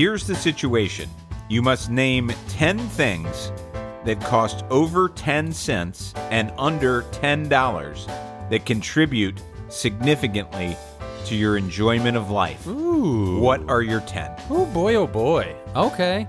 Here's the situation you must name 10 things that cost over 10 cents and under $10 that contribute significantly to your enjoyment of life. Ooh. What are your 10? Oh boy, oh boy. Okay.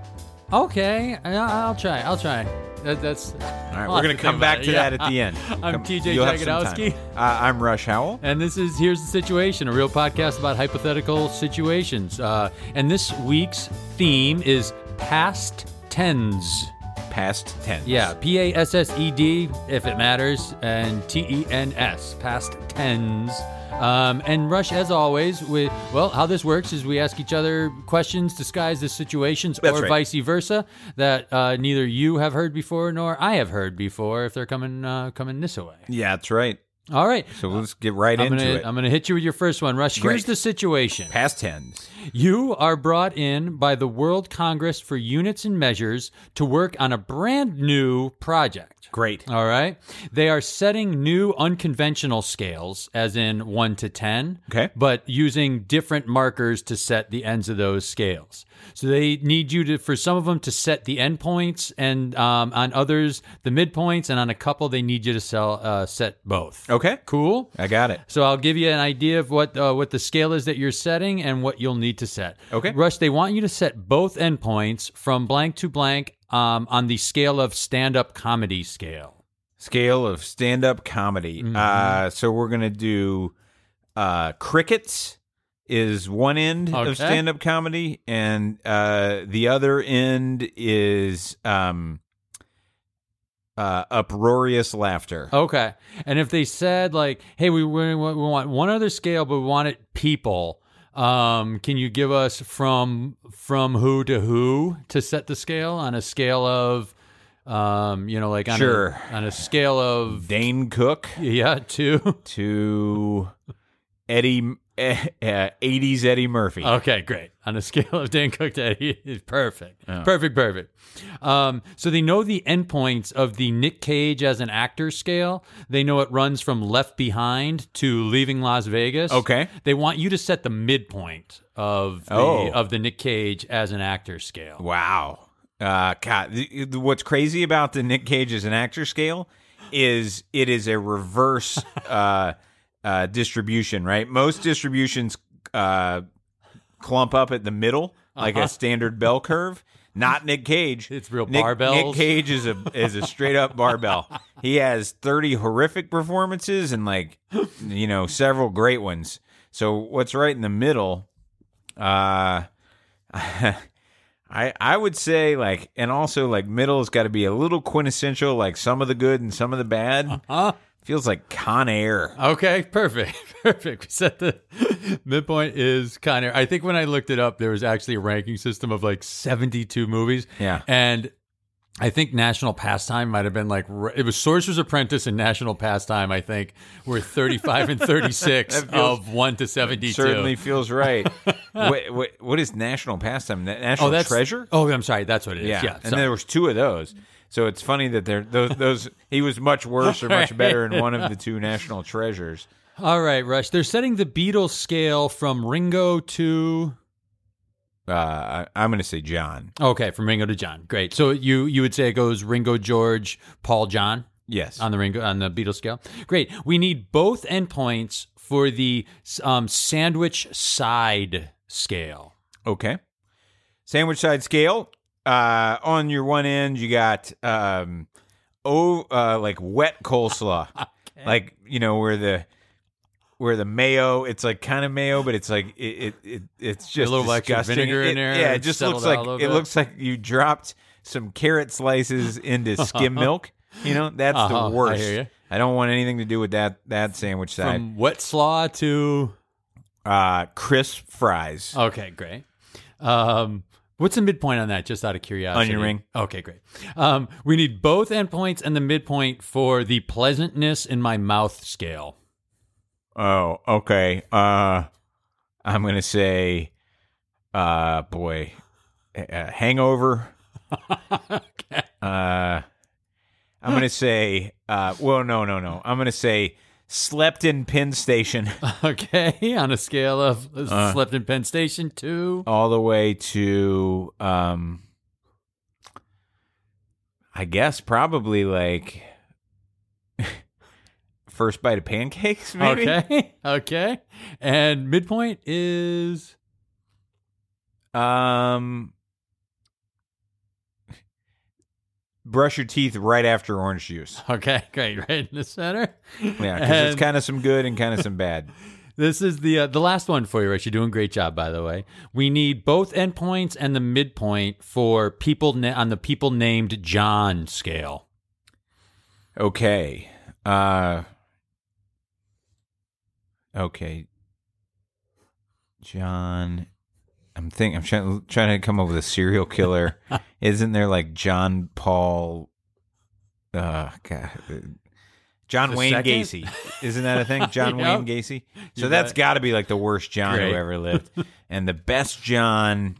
Okay. I'll try. I'll try. That, that's. All right, we're going to come back to that at the end. I'm Come- TJ you'll have some time. Jagodowski. Uh, I'm Rush Howell. And this is Here's the Situation, a real podcast about hypothetical situations. Uh, and this week's theme is past tens. Past tense. Yeah, P A S S E D, if it matters, and T E N S, past tens. Um, and Rush, as always, we, well, how this works is we ask each other questions disguise the situations That's or right. vice versa that uh, neither you have heard before nor I have heard before if they're coming uh, coming this way. Yeah, that's right. All right. So let's get right I'm into gonna, it. I'm gonna hit you with your first one, Rush. Here's Great. the situation. Past tense. You are brought in by the World Congress for Units and Measures to work on a brand new project. Great. All right. They are setting new unconventional scales, as in 1 to 10. Okay. But using different markers to set the ends of those scales. So they need you to, for some of them, to set the endpoints, and um, on others, the midpoints, and on a couple, they need you to sell, uh, set both. Okay. Cool. I got it. So I'll give you an idea of what uh, what the scale is that you're setting and what you'll need to set. Okay. Rush, they want you to set both endpoints from blank to blank um, on the scale of stand up comedy scale. Scale of stand up comedy. Mm-hmm. Uh, so we're going to do uh, crickets is one end Okay. of stand up comedy, and uh, the other end is um, uh, uproarious laughter. Okay. And if they said like, "Hey, we we, we want one other scale, but we want it people," um, can you give us from from who to who to set the scale on a scale of, um, you know, like on Sure. a, on a scale of Dane Cook yeah to to Eddie, uh, 80s Eddie Murphy. Okay, great. On a scale of Dan Cook to Eddie, perfect. Perfect, perfect. Um, so they know the endpoints of the Nick Cage as an actor scale. They know it runs from Left Behind to Leaving Las Vegas. Okay. They want you to set the midpoint of the, Oh. of the Nick Cage as an actor scale. Wow. Uh, God, what's crazy about the Nick Cage as an actor scale is it is a reverse uh, uh, distribution, right? Most distributions uh, clump up at the middle, like a standard bell curve. Not Nick Cage. It's real Nick, barbells. Nick Cage is a is a straight up barbell. He has thirty horrific performances and like you know several great ones. So what's right in the middle? Uh I I would say like and also like middle's got to be a little quintessential like some of the good and some of the bad. Huh? Feels like Con Air. Okay, perfect, perfect. We set the midpoint is Con Air. I think when I looked it up, there was actually a ranking system of like seventy-two movies. Yeah. and I think National Pastime might have been like it was Sorcerer's Apprentice and National Pastime. I think were thirty-five and thirty-six feels- of one to seventy-two. Certainly feels right. what, what what is national pastime? National oh, that's treasure? Oh, I'm sorry, that's what it is. Yeah, Yeah, and so- there was two of those. So it's funny that they're those those he was much worse or much better in one of the two national treasures. all right, Rush. They're setting the Beatles scale from Ringo to Uh, I, I'm going to say John. okay, from Ringo to John. Great. So you you would say it goes Ringo, George, Paul, John. Yes. on the Ringo on the Beatles scale. Great. We need both endpoints for the um, sandwich side scale. Okay. Sandwich side scale. Uh, on your one end, you got um, oh, uh, like wet coleslaw, like you know where the where the mayo. It's like kind of mayo, but it's like it, it, it it's just a little disgusting. vinegar in It- there, Yeah, it just looks like it bit. looks like you dropped some carrot slices into skim milk. You know that's Uh-huh, the worst. hear ya. I don't want anything to do with that that sandwich side. From wet slaw to uh, crisp fries. okay, great. Um, what's the midpoint on that? Just out of curiosity. Onion ring. Okay, great. Um, we need both endpoints and the midpoint for the pleasantness in my mouth scale. Oh, okay. Uh, I'm gonna say, uh, boy, uh, hangover. Uh, I'm gonna say, uh, well, no, no, no. I'm gonna say slept in Penn Station Okay, on a scale of Uh. slept in Penn Station to all the way to um I guess probably like first bite of pancakes maybe. okay, okay, and midpoint is Um brush your teeth right after orange juice. okay, great, right in the center. Yeah, cuz it's kind of some good and kind of some bad. This is the uh, the last one for you, Rich. You're doing a great job, by the way. We need both endpoints and the midpoint for people na- on the people named John scale. Okay. Uh Okay. John I'm think I'm trying trying to come up with a serial killer. Isn't there like John Paul uh God, John The Wayne second? Gacy. Isn't that a thing? John Yep. Wayne Gacy. So You that's got to be like the worst John Great. who ever lived. and the best John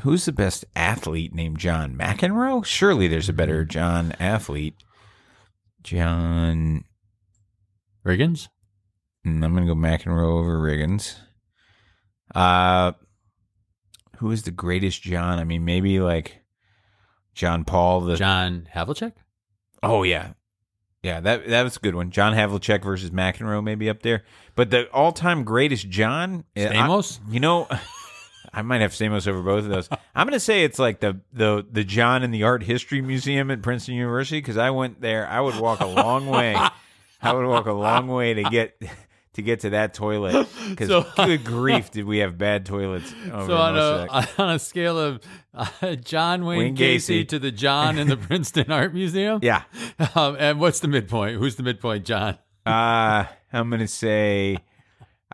Who's the best athlete named John McEnroe? Surely there's a better John athlete. John Riggins. Mm, I'm gonna go McEnroe over Riggins. Uh, who is the greatest John? I mean, maybe like John Paul. The John Havlicek. oh yeah, yeah that that was a good one. John Havlicek versus McEnroe, maybe up there. But the all time greatest John, I- Stamos. you know, I might have Stamos over both of those. I'm gonna say it's like the the the John in the Art History Museum at Princeton University because I went there. I would walk a long way. I would walk a long way to get to get to that toilet because So- good grief, did we have bad toilets? Over So on a on a scale of uh, John Wayne, Wayne Gacy. Gacy. to the John in the Princeton Art Museum. yeah, Um, and what's the midpoint? Who's the midpoint, John? uh, I'm gonna say.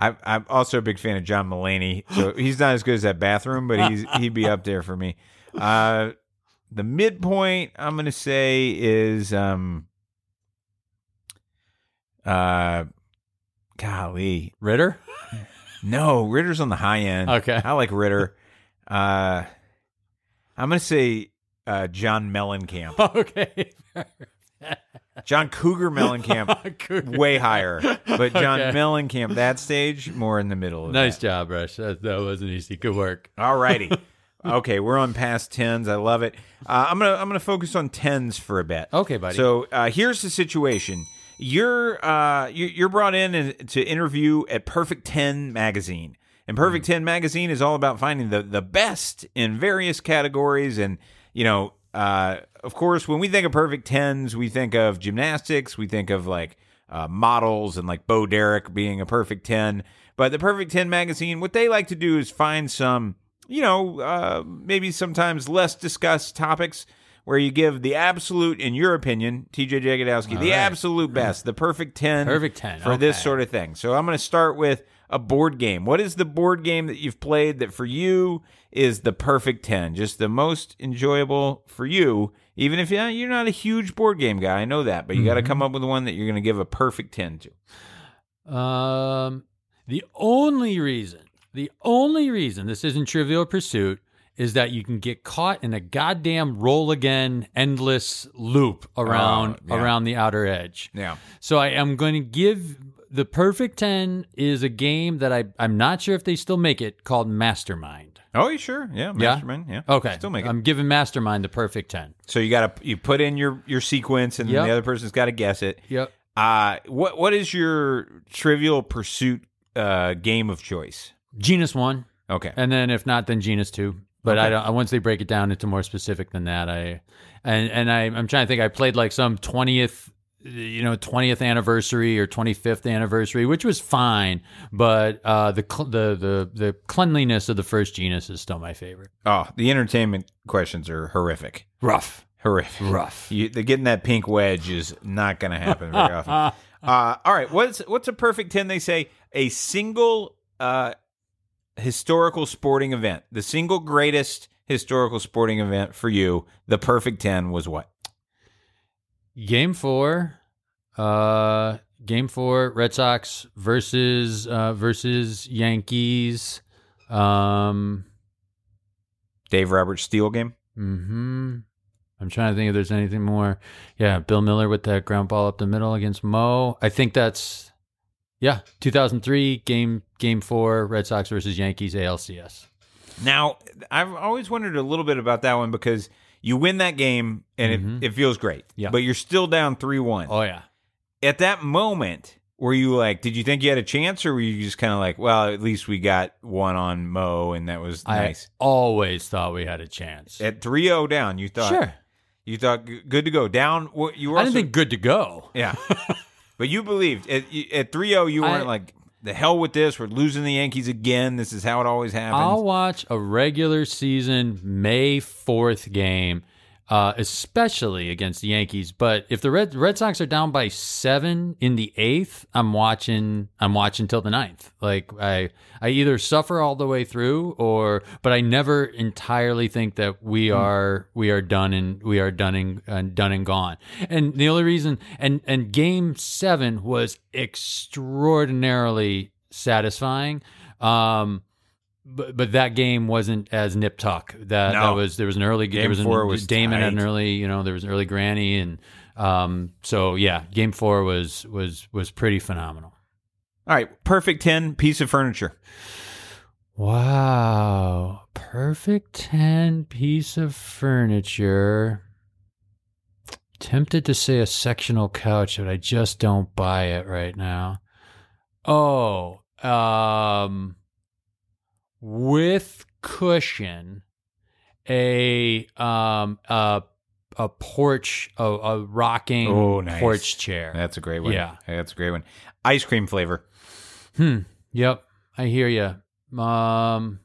I, I'm also a big fan of John Mulaney, so he's not as good as that bathroom, but he's he'd be up there for me. Uh, the midpoint I'm gonna say is um, uh, golly, Ritter. no, Ritter's on the high end. Okay. I like Ritter. Uh, I'm gonna say uh, John Mellencamp, okay. John Cougar Mellencamp, Cougar. way higher, but John Okay. Mellencamp that stage more in the middle. Of Nice that. job, Rush. That, that wasn't easy. Good work. All righty. okay, we're on past tens. I love it. Uh, I'm gonna I'm gonna focus on tens for a bit. Okay, buddy. So uh, here's the situation. You're uh, you- you're brought in to interview at Perfect Ten magazine, and Perfect Ten magazine is all about finding the the best in various categories. And you know, uh, of course, when we think of Perfect Tens, we think of gymnastics. We think of like uh, models and like Bo Derek being a Perfect Ten. But the Perfect Ten magazine, what they like to do is find some, you know, uh, maybe sometimes less discussed topics where you give the absolute, in your opinion, TJ Jagodowski, the right. absolute best, the perfect 10, Perfect 10, for this sort of thing. So I'm going to start with a board game. What is the board game that you've played that for you is the perfect 10? Just the most enjoyable for you, even if you're not a huge board game guy. I know that, but you got to come up with one that you're going to give a perfect 10 to. Um, the only reason, the only reason this isn't Trivial Pursuit is that you can get caught in a goddamn roll again endless loop around Oh, yeah. around the outer edge. Yeah. So I am going to give the perfect 10 is a game that I I'm not sure if they still make it called Mastermind. Oh, you sure? Yeah, Mastermind. Yeah. Okay. Still make it. I'm giving Mastermind the perfect 10. so you got to you put in your your sequence, and then Yep. the other person's got to guess it. Yep. Uh what what is your Trivial Pursuit uh game of choice? Genus 1 Okay. and then if not then Genus 2. But I don't once they break it down into more specific than that, I and and I I'm trying to think I played like some 20th you know 20th anniversary or 25th anniversary which was fine but uh the cl- the the the cleanliness of the first genus is still my favorite Oh, the entertainment questions are horrific. rough Horrific. rough You, the, getting that pink wedge is not going to happen very often. Uh, all right, what's what's a perfect ten? They say a single uh, historical sporting event, the single greatest historical sporting event for you. The perfect ten was what? Game four, uh, game four, Red Sox versus uh, versus Yankees. Um, Dave Roberts steal game. hmm I'm trying to think if there's anything more. Yeah, Bill Mueller with that ground ball up the middle against Mo. I think that's yeah, 2003 game game 4 Red Sox versus Yankees ALCS. Now, I've always wondered a little bit about that one because you win that game and it, it feels great. Mm-hmm. Yeah. But you're still down 3 1. Oh yeah. At that moment, were you like, did you think you had a chance or were you just kind of like, well, at least we got one on Mo and that was nice? I always thought we had a chance. At 3 0 down, you thought, sure. you thought good to go. Down, what- you were I didn't think good to go. yeah. but you believed at, at 3 0, you weren't like, the hell with this. We're losing the Yankees again. This is how it always happens. I'll watch a regular season May 4th game, uh, especially against the Yankees. But if the Red Red Sox are down by seven in the eighth, I'm watching. I'm watching till the ninth. Like I, I either suffer all the way through, or but I never entirely think that we are we are done and we are done and uh, done and gone. And the only reason and and Game Seven was extraordinarily satisfying. Um, but but that game wasn't as nip tuck. That No. that was there was an early Game there was four an, was Damon had an early you know there was an early granny and um so yeah game four was was was pretty phenomenal. All right, perfect 10 piece of furniture. Wow, perfect ten piece of furniture. Tempted to say a sectional couch, but I just don't buy it right now. Oh, um, with cushion, a um a a porch, a, a rocking Oh, nice. porch chair. That's a great one. Yeah. That's a great one. Ice cream flavor. Hmm. Yep. I hear you. Um,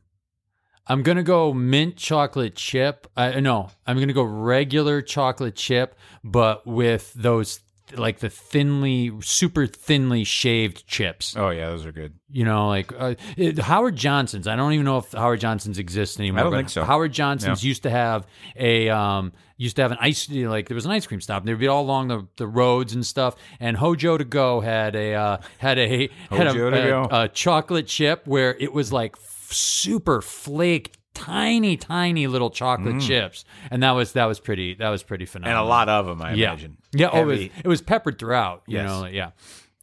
I'm gonna go mint chocolate chip. I no, I'm gonna go regular chocolate chip, but with those like the thinly, super thinly shaved chips. Oh, yeah, those are good. You know, like uh, it, Howard Johnson's. I don't even know if Howard Johnson's exists anymore. I don't think so. Howard Johnson's used to have a um used to have an ice like there was an ice cream stop. and They'd be all along the, the roads and stuff. And Hojo to go had a uh, had a had a, a- a chocolate chip where it was like f- super flaked. Tiny, tiny little chocolate chips, and that was that was pretty that was pretty Mm. And a lot of them, I yeah, imagine. yeah. Oh, it was, it was peppered throughout. You Yes. know, yeah.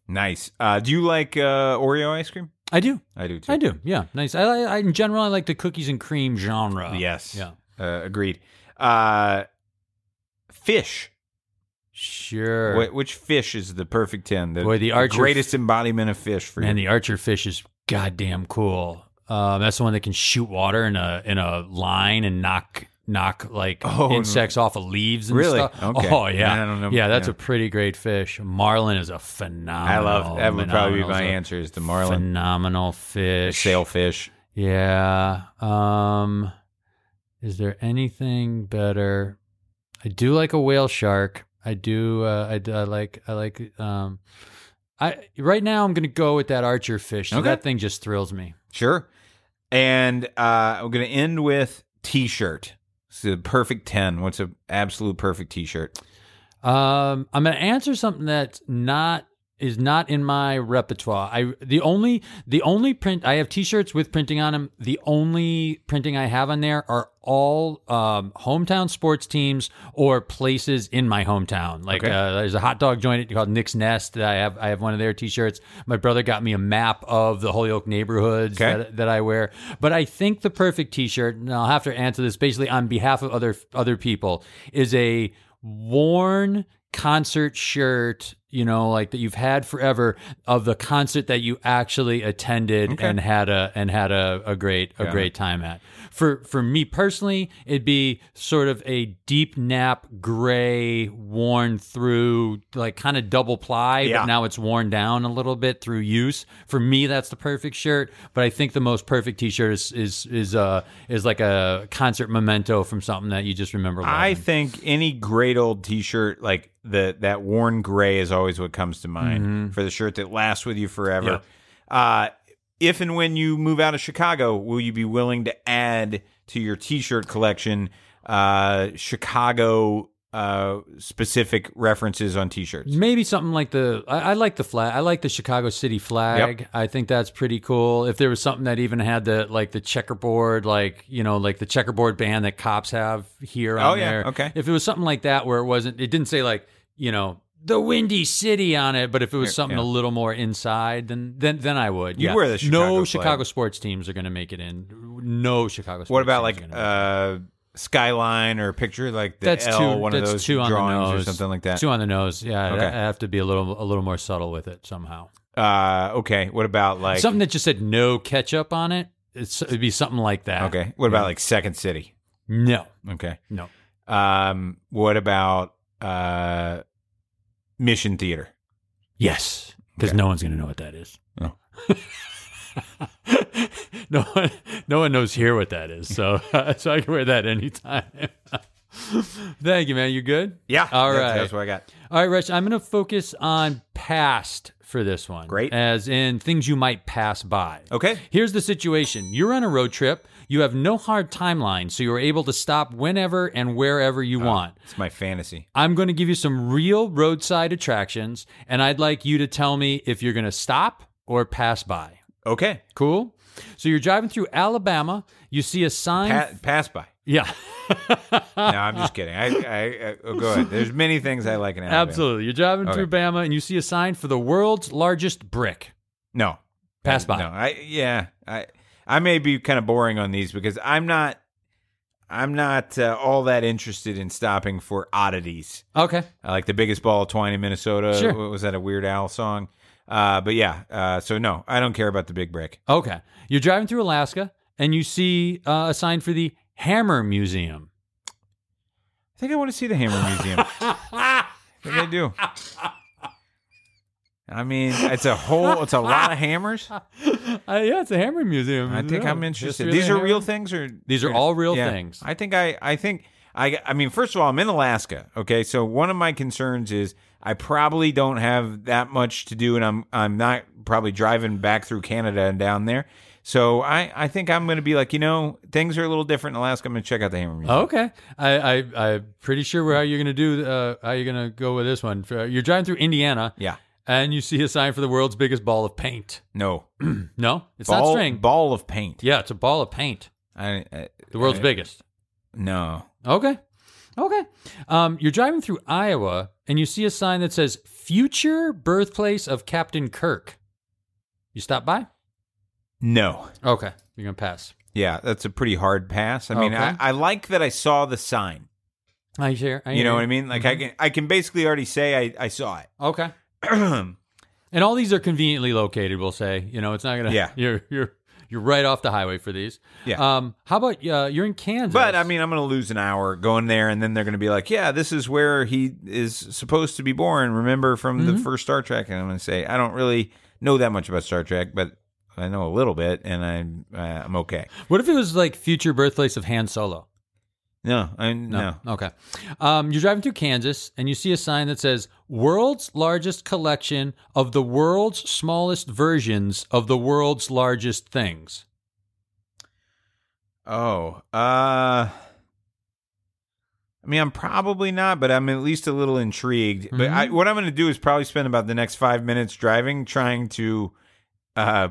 Nice. Uh, do you like uh, Oreo ice cream? I do. I do too. I do. Yeah, nice. I, I in general I like the cookies and cream genre. Yes. Yeah. Uh, agreed. Uh, fish. Sure. Wh- which fish is the perfect 10? The, Boy, the Archer- greatest embodiment of fish for Man, you. And the archer fish is goddamn cool. Um, that's the one that can shoot water in a in a line and knock knock like Oh, insects off of leaves and Really? stuff. Okay. Oh yeah, I don't know. Yeah, that's Yeah. a pretty great fish. Marlin is a phenomenal. I love that. Would probably be my answer is the marlin, Phenomenal fish. sailfish. Yeah. Um is there anything better? I do like a whale shark. I do uh I, I like I like um I right now I'm going to go with that archer fish. So Okay. That thing just thrills me. Sure. And uh, I'm going to end with T-shirt. It's the perfect ten. What's an absolute perfect T-shirt? Um, I'm gonna answer something that's not is not in my repertoire. I the only the only print I have T-shirts with printing on them. The only printing I have on there are all um, hometown sports teams or places in my hometown. Like Okay. uh, there's a hot dog joint called Nick's Nest. That I have I have one of their T-shirts. My brother got me a map of the Holyoke neighborhoods Okay. that, that I wear. But I think the perfect T-shirt, and I'll have to answer this basically on behalf of other other people, is a worn concert shirt, you know, like that you've had forever of the concert that you actually attended Okay. and had a and had a, a great a Got great time at. For for me personally, it'd be sort of a deep nap gray worn through like kind of double ply, Yeah. but now it's worn down a little bit through use. For me, that's the perfect shirt. But I think the most perfect T-shirt is is is uh is like a concert memento from something that you just remember. I think any great old T-shirt like the that worn gray is always what comes to mind for the shirt that lasts with you forever. Uh, if and when you move out of Chicago, will you be willing to add to your T-shirt collection uh, Chicago uh, specific references on T-shirts. Maybe something like the I, I like the flag. I like the Chicago City flag. I think that's pretty cool. If there was something that even had the like the checkerboard, like you know, like the checkerboard band that cops have here on Oh, yeah. there. Okay. If it was something like that where it wasn't, it didn't say like you know the Windy City on it, but if it was something yeah. a little more inside, then then then I would. You yeah. wear the Chicago no flag. Chicago sports teams are going to make it in. No Chicago. Sports What about like are gonna make it. uh, skyline or picture like the that's L, two. one that's of those two on the drawings nose or something like that? Two on the nose. Yeah, Okay. I have to be a little a little more subtle with it somehow. Uh, okay. What about like something that just said no ketchup on it. It's, it'd be something like that. Okay. What about like Second City? No, Okay. no. Um, what about uh, Mission Theater? Yes, because Okay. no one's going to know what that is. Oh. no one, no one knows here what that is. So, so I can wear that anytime. Thank you, man. You good? Yeah. All that's, right. That's what I got. All right, Rich. I'm going to focus on past for this one. Great. As in things you might pass by. Okay. Here's the situation you're on a road trip. You have no hard timeline, so you're able to stop whenever and wherever you oh, want. It's my fantasy. I'm going to give you some real roadside attractions, and I'd like you to tell me if you're going to stop or pass by. Okay. Cool? So you're driving through Alabama. You see a sign. Pa- pass by. yeah, No, I'm just kidding. I, I, I oh, go ahead. There's many things I like in Alabama. absolutely. You're driving through Bama, and you see a sign for the world's largest brick. No. Pass by. No. I yeah. I I may be kind of boring on these because I'm not I'm not uh, all that interested in stopping for oddities. Okay. I like the biggest ball of twine in Minnesota. Sure. Was that a Weird Al song? Uh, but yeah. Uh, so no, I don't care about the big brick. Okay. You're driving through Alaska, and you see uh, a sign for the Hammer Museum. I think I want to see the Hammer Museum. I think I do. I mean, it's a whole, it's a lot of hammers. Uh, yeah, it's a Hammer Museum. I think Yeah. I'm interested. These are hammer. real things, or These are all real yeah. things. I think I, I think I, I mean, first of all, I'm in Alaska. Okay, so one of my concerns is I probably don't have that much to do, and I'm, I'm not probably driving back through Canada and down there. So I, I think I'm going to be like, you know, things are a little different in Alaska. I'm going to check out the Hammer Museum. Okay, I, I I'm pretty sure how you're gonna do. Uh, how you're gonna go with this one? Uh, You're driving through Indiana, Yeah. and you see a sign for the world's biggest ball of paint. No. No, it's ball, not string. Ball of paint. Yeah, it's a ball of paint. I, I, The world's I- biggest. No. Okay, okay. Um, you're driving through Iowa, and you see a sign that says "Future Birthplace of Captain Kirk." You stop by. No. Okay, you're gonna pass. Yeah, that's a pretty hard pass. I mean, Okay. I, I like that I saw the sign. I hear. I You know what I mean? Like I mm-hmm. can I can basically already say I, I saw it. Okay. And all these are conveniently located. We'll say, you know, it's not gonna. Yeah. You're you're you're right off the highway for these. Yeah. Um. How about uh, you're in Kansas? but I mean, I'm going to lose an hour going there, and then they're going to be like, "Yeah, this is where he is supposed to be born." Remember from the Mm-hmm. first Star Trek? And I'm going to say, I don't really know that much about Star Trek, but I know a little bit, and I'm uh, I'm okay. what if it was like future birthplace of Han Solo? No, I no. Okay. Um. You're driving through Kansas, and you see a sign that says "World's largest collection of the world's smallest versions of the world's largest things." Oh, uh. I mean, I'm probably not, but I'm at least a little intrigued. But I, Mm-hmm. what I'm going to do is probably spend about the next five minutes driving, trying to uh,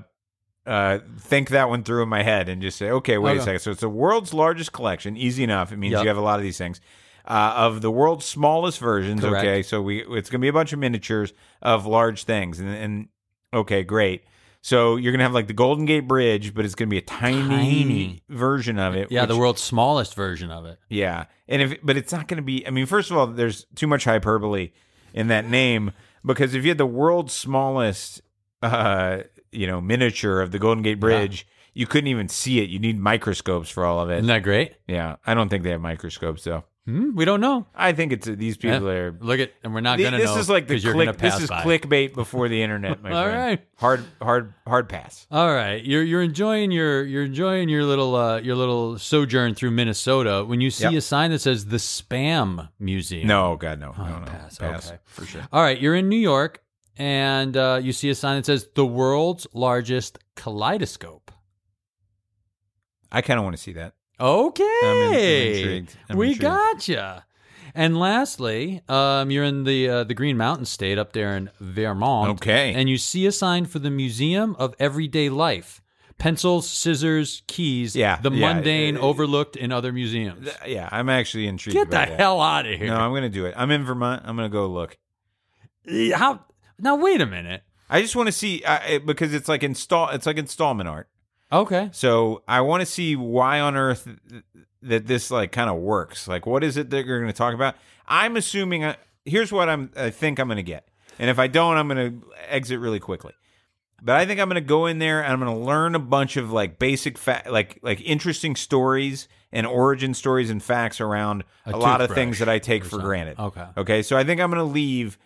uh, think that one through in my head and just say, okay, wait a second. So it's the world's largest collection. Easy enough. It means Yep. you have a lot of these things. Uh, of the world's smallest versions, Correct. okay. So we it's going to be a bunch of miniatures of large things, and, and okay, great. So you're going to have like the Golden Gate Bridge, but it's going to be a tiny, Tiny. version of it. Yeah, which- the world's smallest version of it. yeah, and if but it's not going to be. I mean, first of all, there's too much hyperbole in that name because if you had the world's smallest, uh, you know, miniature of the Golden Gate Bridge, you couldn't even see it. You need microscopes for all of it. Isn't that great? yeah, I don't think they have microscopes though. Hmm? We don't know. I think it's these people are. Look at, and we're not gonna This know is like the click. This is by. clickbait before the internet, my All friend. right. Hard, hard, hard pass. All right, you're you're enjoying your you're enjoying your little uh, your little sojourn through Minnesota when you see Yep. a sign that says the Spam Museum. No, God, no, no, no. Oh, pass, Pass, okay. for sure. All right, you're in New York and uh, you see a sign that says the world's largest kaleidoscope. I kind of want to see that. Okay, I'm in- I'm intrigued. I'm we intrigued. gotcha. And lastly, um, you're in the uh, the Green Mountain State up there in Vermont. Okay. And you see a sign for the Museum of Everyday Life. Pencils, scissors, keys. Yeah, The yeah. mundane overlooked in other museums. Yeah, I'm actually intrigued. Get the that. hell out of here. No, I'm gonna do it. I'm in Vermont. I'm gonna go look. How? Now wait a minute. I just want to see uh, because it's like install. It's like installment art. Okay. So I want to see why on earth th- that this like kind of works. Like, what is it that you're going to talk about? I'm assuming. I, here's what I'm. I think I'm going to get, and if I don't, I'm going to exit really quickly. But I think I'm going to go in there and I'm going to learn a bunch of like basic, fa- like like interesting stories and origin stories and facts around a, A lot of things that I take for something. granted. Okay. Okay, so I think I'm going to leave.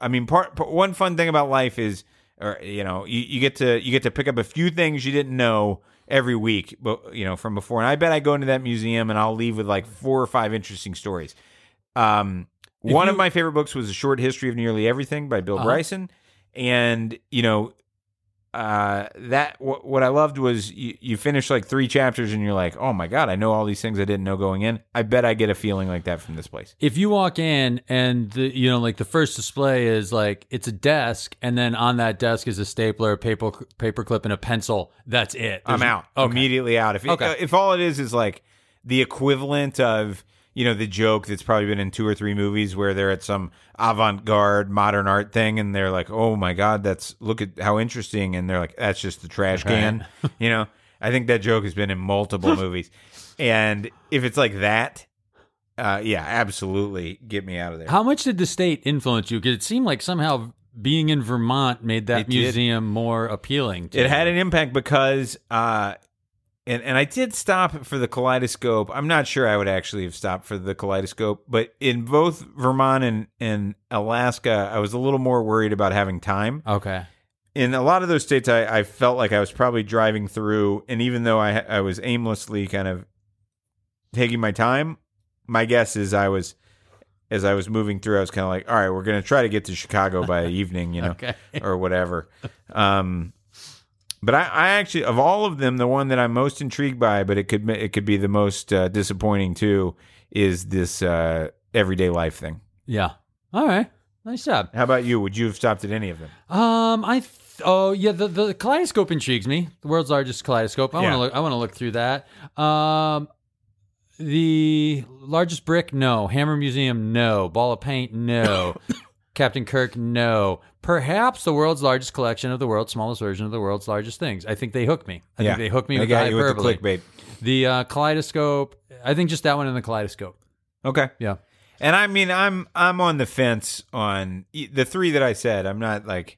I mean, part, part one fun thing about life is, or you know, you, you get to you get to pick up a few things you didn't know every week, but you know from before. And I bet I go into that museum and I'll leave with like four or five interesting stories. Um, one you- of my favorite books was A Short History of Nearly Everything by Bill Uh-huh. Bryson, and you know. Uh, that what, what I loved was you, you finish like three chapters and you're like, oh my god, I know all these things I didn't know going in. I bet I get a feeling like that from this place. If you walk in and the, you know, like the first display is like it's a desk, and then on that desk is a stapler, a paper paperclip, and a pencil. That's it. I'm out Okay. immediately out. If it, Okay. uh, if all it is is like the equivalent of you know the joke that's probably been in two or three movies where they're at some avant-garde modern art thing and they're like, oh my god, that's look at how interesting, and they're like, that's just the trash can. you know, I think that joke has been in multiple movies, and if it's like that. Uh, yeah, absolutely. Get me out of there. How much did the state influence you? Because it seemed like somehow being in Vermont made that It did. museum more appealing. To It you. had an impact because, uh, and and I did stop for the kaleidoscope. I'm not sure I would actually have stopped for the kaleidoscope, but in both Vermont and, and Alaska, I was a little more worried about having time. Okay. In a lot of those states, I, I felt like I was probably driving through, and even though I I was aimlessly kind of taking my time, my guess is I was. As I was moving through, I was kind of like, "All right, we're going to try to get to Chicago by evening, you know." Okay. or whatever. Um, but I, I actually, of all of them, the one that I'm most intrigued by, but it could it could be the most uh, disappointing too, is this uh, everyday life thing. Yeah. All right. Nice job. How about you? Would you have stopped at any of them? Um, I th- oh yeah, the, the kaleidoscope intrigues me. The world's largest kaleidoscope. I want Yeah. to look. I want to look through that. Um, the largest brick, no. Hammer Museum, no. Ball of paint, no. Captain Kirk, no. Perhaps the world's largest collection of the world's smallest version of the world's largest things. I think they hook me. I think they hook me I with got the you with the clickbait. The uh, kaleidoscope. I think just that one in the kaleidoscope. Okay. Yeah. And I mean, I'm I'm on the fence on the three that I said. I'm not like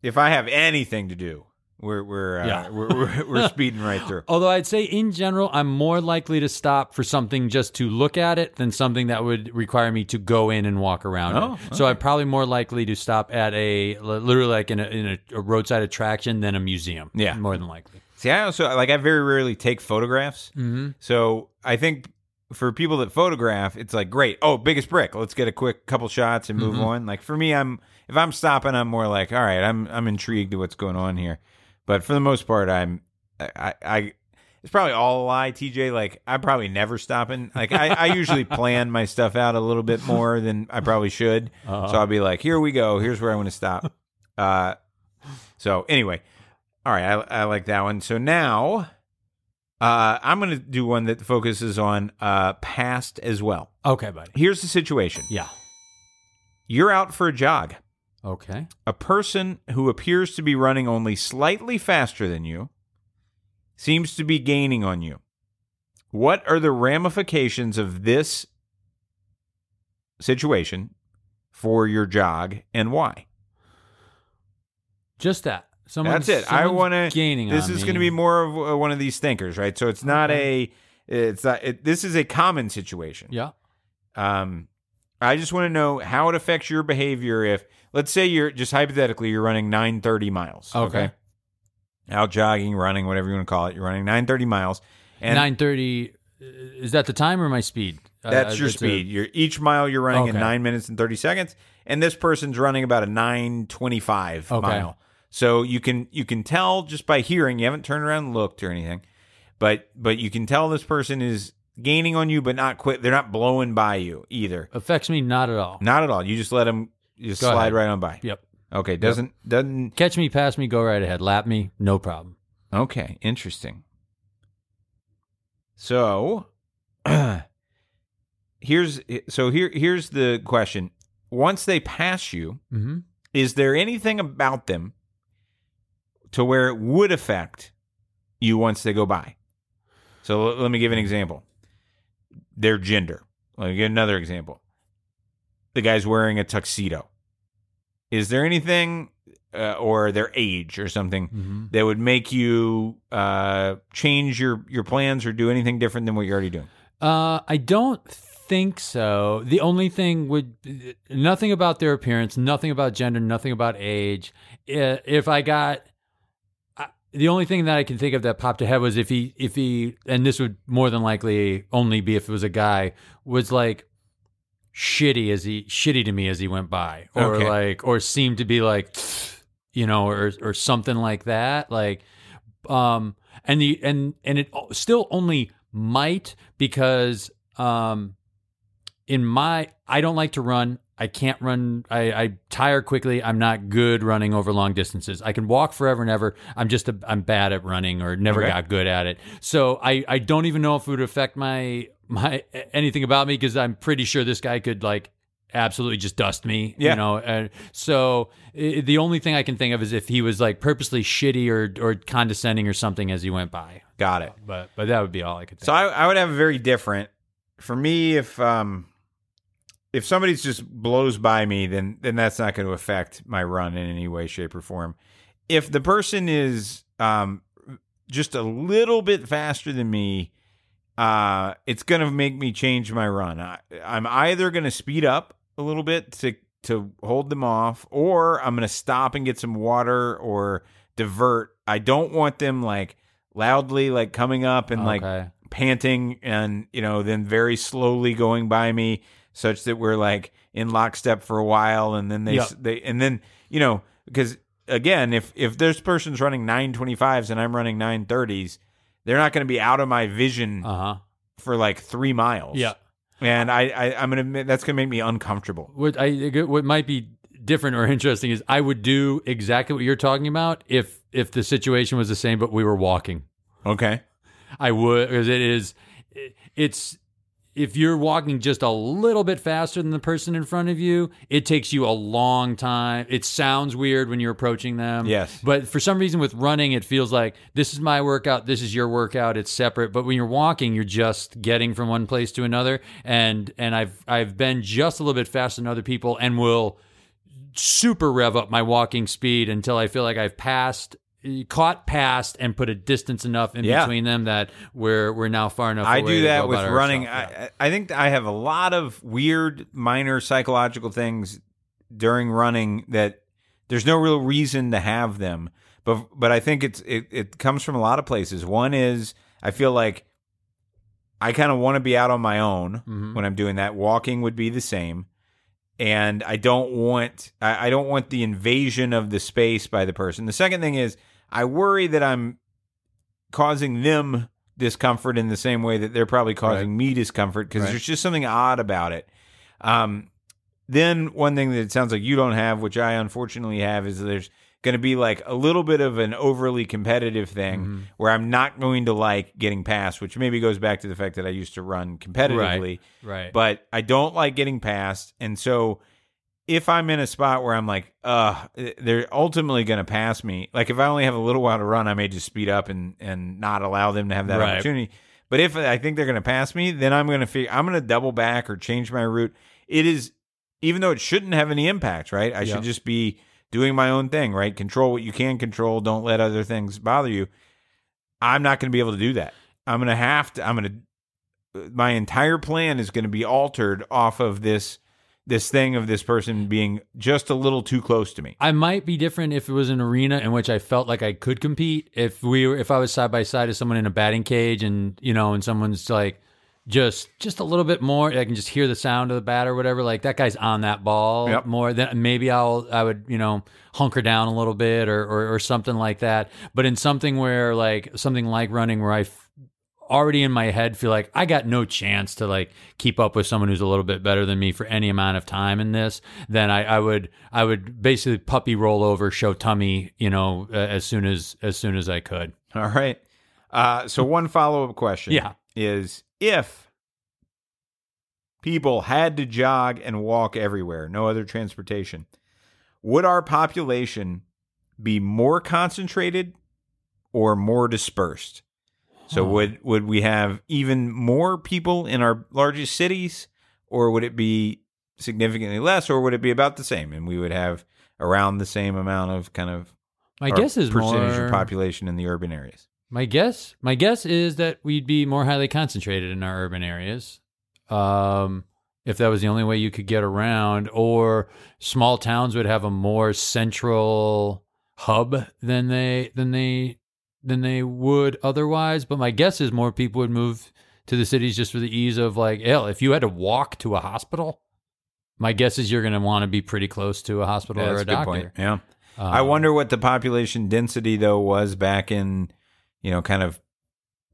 if I have anything to do, we're we're uh, Yeah. we're, we're we're speeding right through. Although I'd say in general, I'm more likely to stop for something just to look at it than something that would require me to go in and walk around Oh, it. So I'm probably more likely to stop at a literally like in a, in a, roadside attraction than a museum. Yeah. more than likely. See, I also like I very rarely take photographs. Mm-hmm. So I think for people that photograph, it's like great. Oh, biggest brick. Let's get a quick couple shots and move on. Like for me, I'm if I'm stopping, I'm more like, all right, I'm I'm intrigued to what's going on here. But for the most part, I'm I I. It's probably all a lie, TJ. Like I'm probably never stopping. Like I, I usually plan my stuff out a little bit more than I probably should. So I'll be like, here we go. Here's where I want to stop. Uh, so anyway, all right, I, I like that one. So now, uh, I'm going to do one that focuses on uh, past as well. Okay, buddy. Here's the situation: Yeah. you're out for a jog. Okay. A person who appears to be running only slightly faster than you seems to be gaining on you. What are the ramifications of this situation for your jog and why? Just that. Someone's, That's it. I want to. gaining. This is going to be more of uh, one of these thinkers, right? So it's not a. It's not. It, this is a common situation. Yeah. Um, I just want to know how it affects your behavior. If let's say you're just hypothetically you're running nine thirty miles. Okay. Out jogging, running, whatever you want to call it. You're running nine thirty miles, and Nine thirty. Is that the time or my speed? Uh, that's your a- speed. you're each mile you're running in nine minutes and thirty seconds, and this person's running about a nine twenty five Okay. mile. So you can you can tell just by hearing. You haven't turned around and looked or anything, but but you can tell this person is gaining on you, but not quit. They're not blowing by you either. Affects me not at all. Not at all. You just let them you just Go slide ahead. right on by. Yep. Okay. Doesn't doesn't. Catch me, pass me, go right ahead. Lap me, no problem. Okay. Interesting. So here's so here here's the question. Once they pass you, Mm-hmm. is there anything about them to where it would affect you once they go by? So l- let me give an example. Their gender. Let me give another example. The guy's wearing a tuxedo. Is there anything, uh, or their age or something, Mm-hmm. that would make you uh, change your your plans or do anything different than what you're already doing? Uh, I don't think so. The only thing would nothing about their appearance, nothing about gender, nothing about age. If I got I- the only thing that I can think of that popped ahead was if he if he and this would more than likely only be if it was a guy was like shitty as he shitty to me as he went by or Okay. like or seemed to be like you know or or something like that like um and the and and it still only might because um in my I don't like to run. I can't run. I, I tire quickly. I'm not good running over long distances. I can walk forever and ever. I'm just a, I'm bad at running or never Okay. got good at it. So I, I don't even know if it would affect my my anything about me because I'm pretty sure this guy could like absolutely just dust me. Yeah. You know. And so i the only thing I can think of is if he was like purposely shitty or or condescending or something as he went by. Got it. But but that would be all I could think. So I, I would have a very different. For me, if um, if somebody just blows by me, then then that's not going to affect my run in any way, shape, or form. If the person is um just a little bit faster than me, uh, it's going to make me change my run. I, I'm either going to speed up a little bit to to hold them off, or I'm going to stop and get some water or divert. I don't want them like loudly like coming up and like panting and you know then very slowly going by me such that we're like in lockstep for a while and then they Yep. they and then you know because again if if this person's running 925s and I'm running 930s they're not going to be out of my vision Uh huh. for like 3 miles Yeah. and I, I I'm going to that's going to make me uncomfortable What I what might be different or interesting is I would do exactly what you're talking about if if the situation was the same, but we were walking. okay I would because it is it's if you're walking just a little bit faster than the person in front of you, it takes you a long time. It sounds weird when you're approaching them. Yes. But for some reason with running, it feels like this is my workout, this is your workout, it's separate. But when you're walking, you're just getting from one place to another. And and I've I've been just a little bit faster than other people and will super rev up my walking speed until I feel like I've passed caught past and put a distance enough in Yeah. between them that we're we're now far enough I do that with running. yeah. I, I think I have a lot of weird, minor psychological things during running that there's no real reason to have them. But but I think it's it, it comes from a lot of places. One is I feel like I kind of want to be out on my own Mhm. when I'm doing that. Walking would be the same. And I don't want I, I don't want the invasion of the space by the person. The second thing is I worry that I'm causing them discomfort in the same way that they're probably causing me discomfort because Right. there's just something odd about it. Um, then one thing that it sounds like you don't have, which I unfortunately have, is there's going to be like a little bit of an overly competitive thing Mm-hmm. where I'm not going to like getting passed, which maybe goes back to the fact that I used to run competitively, right. but I don't like getting passed. And so if I'm in a spot where I'm like, uh, they're ultimately going to pass me. Like if I only have a little while to run, I may just speed up and and not allow them to have that Right. opportunity. But if I think they're going to pass me, then I'm going to figure I'm going to double back or change my route. It is even though it shouldn't have any impact, right? I Yeah. should just be doing my own thing, right? Control what you can control. Don't let other things bother you. I'm not going to be able to do that. I'm going to have to. I'm going to. My entire plan is going to be altered off of this this thing of this person being just a little too close to me. I might be different if it was an arena in which I felt like I could compete. If we were, if I was side by side with someone in a batting cage, and you know, and someone's like just just a little bit more, I can just hear the sound of the bat or whatever. Like that guy's on that ball Yep. more. Then maybe I'll I would you know hunker down a little bit or, or or something like that. But in something where like something like running where I already in my head feel like I got no chance to like keep up with someone who's a little bit better than me for any amount of time in this, then I, I would I would basically puppy roll over, show tummy, you know, uh, as soon as as soon as I could. All right. Uh, so one follow up question Yeah. is if people had to jog and walk everywhere, no other transportation, would our population be more concentrated or more dispersed? So Huh. would would we have even more people in our largest cities, or would it be significantly less, or would it be about the same, and we would have around the same amount of kind of My guess is percentage more, of population in the urban areas? My guess, my guess is that we'd be more highly concentrated in our urban areas, um, if that was the only way you could get around. Or small towns would have a more central hub than they than they than they would otherwise. But my guess is more people would move to the cities just for the ease of like, hell, if you had to walk to a hospital, my guess is you're going to want to be pretty close to a hospital Yeah, or a doctor. point. Yeah. I Um, wonder what the population density though was back in, you know, kind of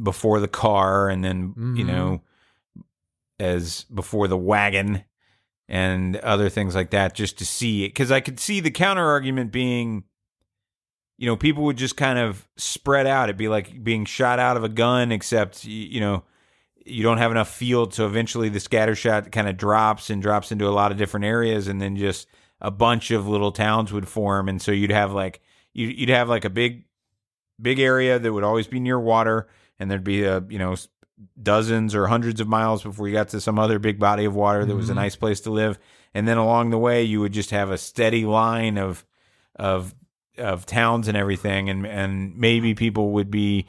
before the car and then, you Mhm. know, as before the wagon and other things like that just to see it cuz I could see the counter argument being you know, people would just kind of spread out. It'd be like being shot out of a gun except you know, you don't have enough field so eventually the scatter shot kind of drops and drops into a lot of different areas and then just a bunch of little towns would form and so you'd have like you you'd have like a big big area that would always be near water and there'd be a you know dozens or hundreds of miles before you got to some other big body of water that was a Mhm. nice place to live and then along the way you would just have a steady line of of of towns and everything and and maybe people would be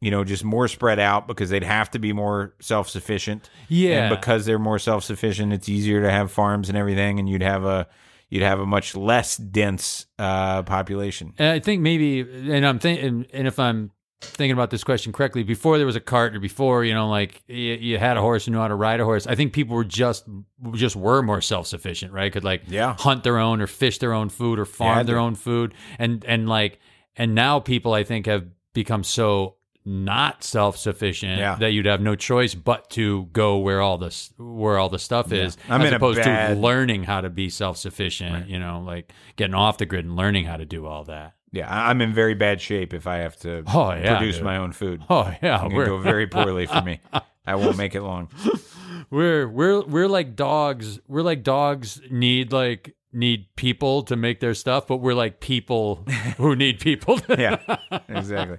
you know just more spread out because they'd have to be more self-sufficient. Yeah, and because they're more self-sufficient it's easier to have farms and everything and you'd have a you'd have a much less dense uh, population. And I think maybe, and I'm thinking, and if I'm thinking about this question correctly, before there was a cart, or before you know, like you, you had a horse and knew how to ride a horse, I think people were just just were more self sufficient, right? Could like Yeah. hunt their own, or fish their own food, or farm had their own food, and and like, and now people I think have become so not self sufficient Yeah. that you'd have no choice but to go where all this where all the stuff is, I'm as opposed bad- to learning how to be self sufficient. You know, like getting off the grid and learning how to do all that. Yeah i'm in very bad shape if i have to Oh, yeah, produce dude. my own food Oh yeah, to we're go very poorly for me i won't make it long we're we're we're like dogs. We're like dogs need like need people to make their stuff, but we're like people who need people. To- yeah exactly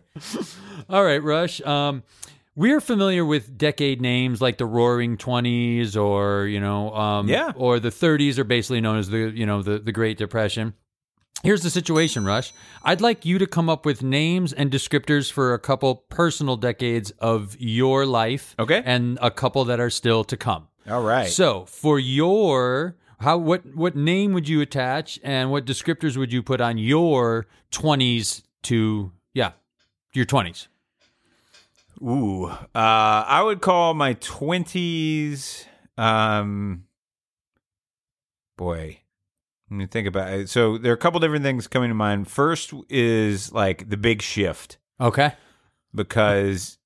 All right, Rush. Um, we're familiar with decade names like the Roaring Twenties, or you know, um, Yeah. or the Thirties are basically known as the you know the the Great Depression. Here's the situation, Rush. I'd like you to come up with names and descriptors for a couple personal decades of your life, Okay. and a couple that are still to come. all right So, for your how what what name would you attach, and what descriptors would you put on your twenties to yeah your twenties? Ooh, uh, I would call my twenties. Um, boy, let me think about it. So there are a couple different things coming to mind. First is like the big shift Okay. because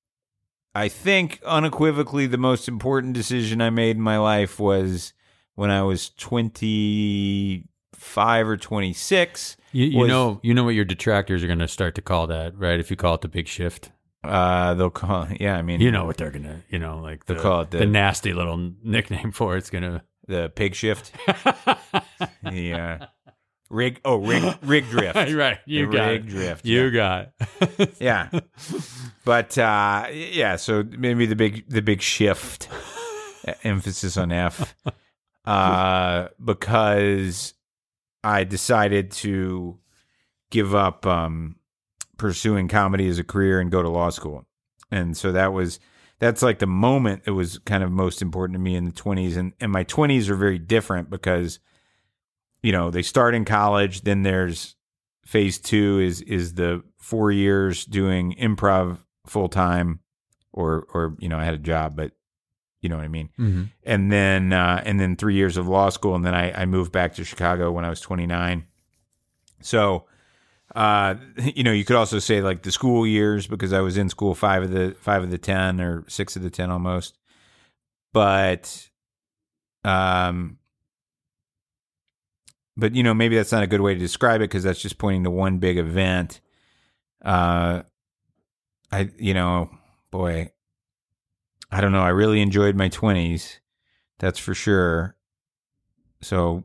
I think unequivocally the most important decision I made in my life was when I was twenty five or twenty six. You, you Was- know you know what your detractors are going to start to call that, right? If you call it the big shift, Uh, they'll call. Yeah, I mean, you know what they're going to, you know, like the, They'll call it the- the nasty little nickname for it's going to. the pig shift. the uh, rig. Oh, rig rig drift. right, you The got rig it. drift. You yeah. got it. yeah. But uh, yeah, so maybe the big the big shift, emphasis on F, uh, because I decided to give up um, pursuing comedy as a career and go to law school, and so that was that's like the moment that was kind of most important to me in the twenties, and and my twenties are very different because you know they start in college, then there's phase two is is the four years doing improv full time or or you know i had a job but you know what i mean Mhm. and then uh and then three years of law school and then i i moved back to chicago when i was 29 so Uh, you know, you could also say like the school years because I was in school five of the five of the ten or six of the ten almost. But, um, but you know, maybe that's not a good way to describe it because that's just pointing to one big event. Uh, I you know, boy, I don't know. I really enjoyed my twenties, that's for sure. So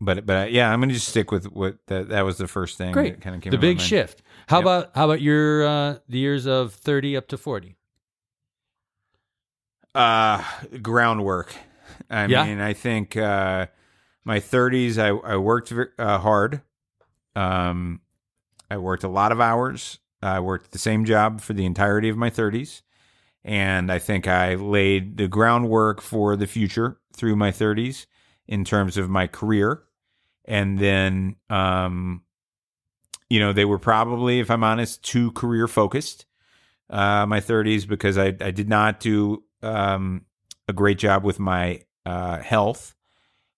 but but uh, yeah, I'm gonna just stick with what that that was the first thing. Great. that kind of came the big shift. How Yep. about how about your uh, the years of thirty up to forty? Uh, groundwork. I Yeah. mean, I think uh, my 30s, I I worked uh, hard. Um, I worked a lot of hours. I worked the same job for the entirety of my 30s, and I think I laid the groundwork for the future through my 30s in terms of my career. And then, um, you know, they were probably, if I'm honest, too career focused. Uh, my 30s because I I did not do um, a great job with my uh, health.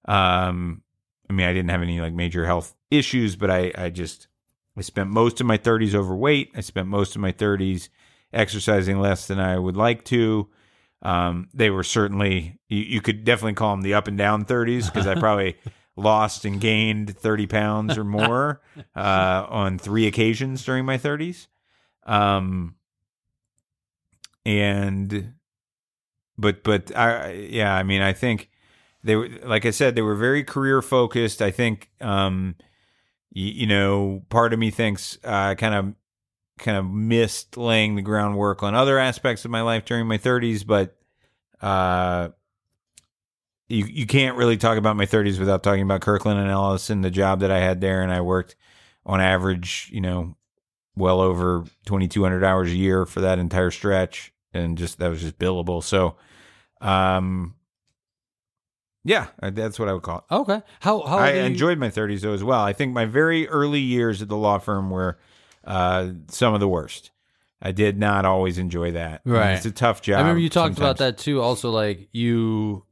Um, I mean, I didn't have any like major health issues, but I, I just I spent most of my 30s overweight. I spent most of my 30s exercising less than I would like to. Um, they were certainly you, you could definitely call them the up and down 30s because I probably lost and gained 30 pounds or more uh, on three occasions during my 30s. Um, and but but I yeah, I mean, I think they were like I said, they were very career focused. I think um, you, you know, part of me thinks I kind of kind of missed laying the groundwork on other aspects of my life during my 30s, but uh you you can't really talk about my 30s without talking about Kirkland and Ellis and the job that I had there and I worked on average, you know, well over 2200 hours a year for that entire stretch and just that was just billable. So um yeah, uh, that's what I would call it. Okay. How how I you- enjoyed my 30s though as well. I think my very early years at the law firm were uh, some of the worst. I did not always enjoy that. Right. it's a tough job. I remember you talked about that too. Also, like you,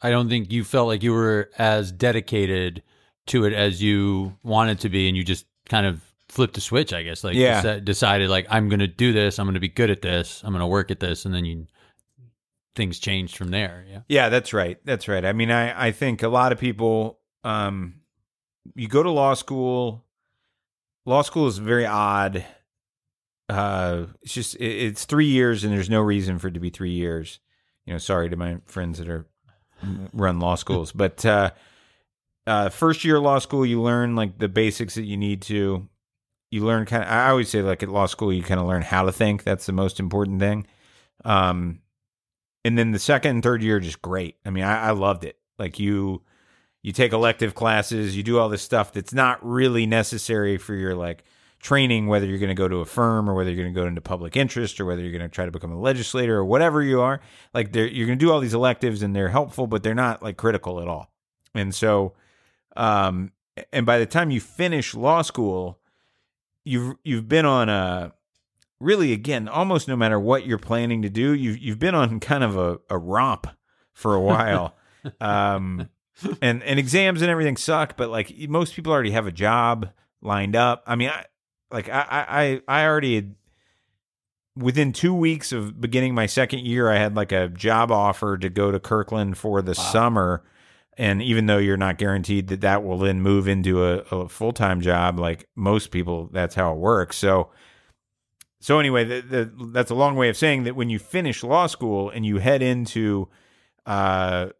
I don't think you felt like you were as dedicated to it as you wanted to be, and you just kind of flipped the switch. I guess, like Yeah. decided like I'm going to do this. I'm going to be good at this. I'm going to work at this, and then you things changed from there. Yeah. Yeah, that's right. That's right. I mean, I, I think a lot of people, um, you go to law school. Law school is very odd. Uh, it's just it, it's three years, and there's no reason for it to be three years. You know, sorry to my friends that are run law schools, but uh, uh, first year of law school, you learn like the basics that you need to. You learn kind of. I always say like at law school, you kind of learn how to think. That's the most important thing. Um, and then the second and third year just great. I mean, I, I loved it. Like you, you take elective classes, you do all this stuff that's not really necessary for your like training, whether you're going to go to a firm or whether you're going to go into public interest or whether you're going to try to become a legislator or whatever you are. Like you're going to do all these electives and they're helpful, but they're not like critical at all. And so, um, and by the time you finish law school, you've you've been on a really again almost no matter what you're planning to do, you've you've been on kind of a, a romp for a while. um, and and exams and everything suck, but like most people already have a job lined up. I mean, I like I I I already had within two weeks of beginning my second year, I had like a job offer to go to Kirkland for the summer. And even though you're not guaranteed that that will then move into a, a full time job, like most people, that's how it works. So, so anyway, the, the, that's a long way of saying that when you finish law school and you head into uh,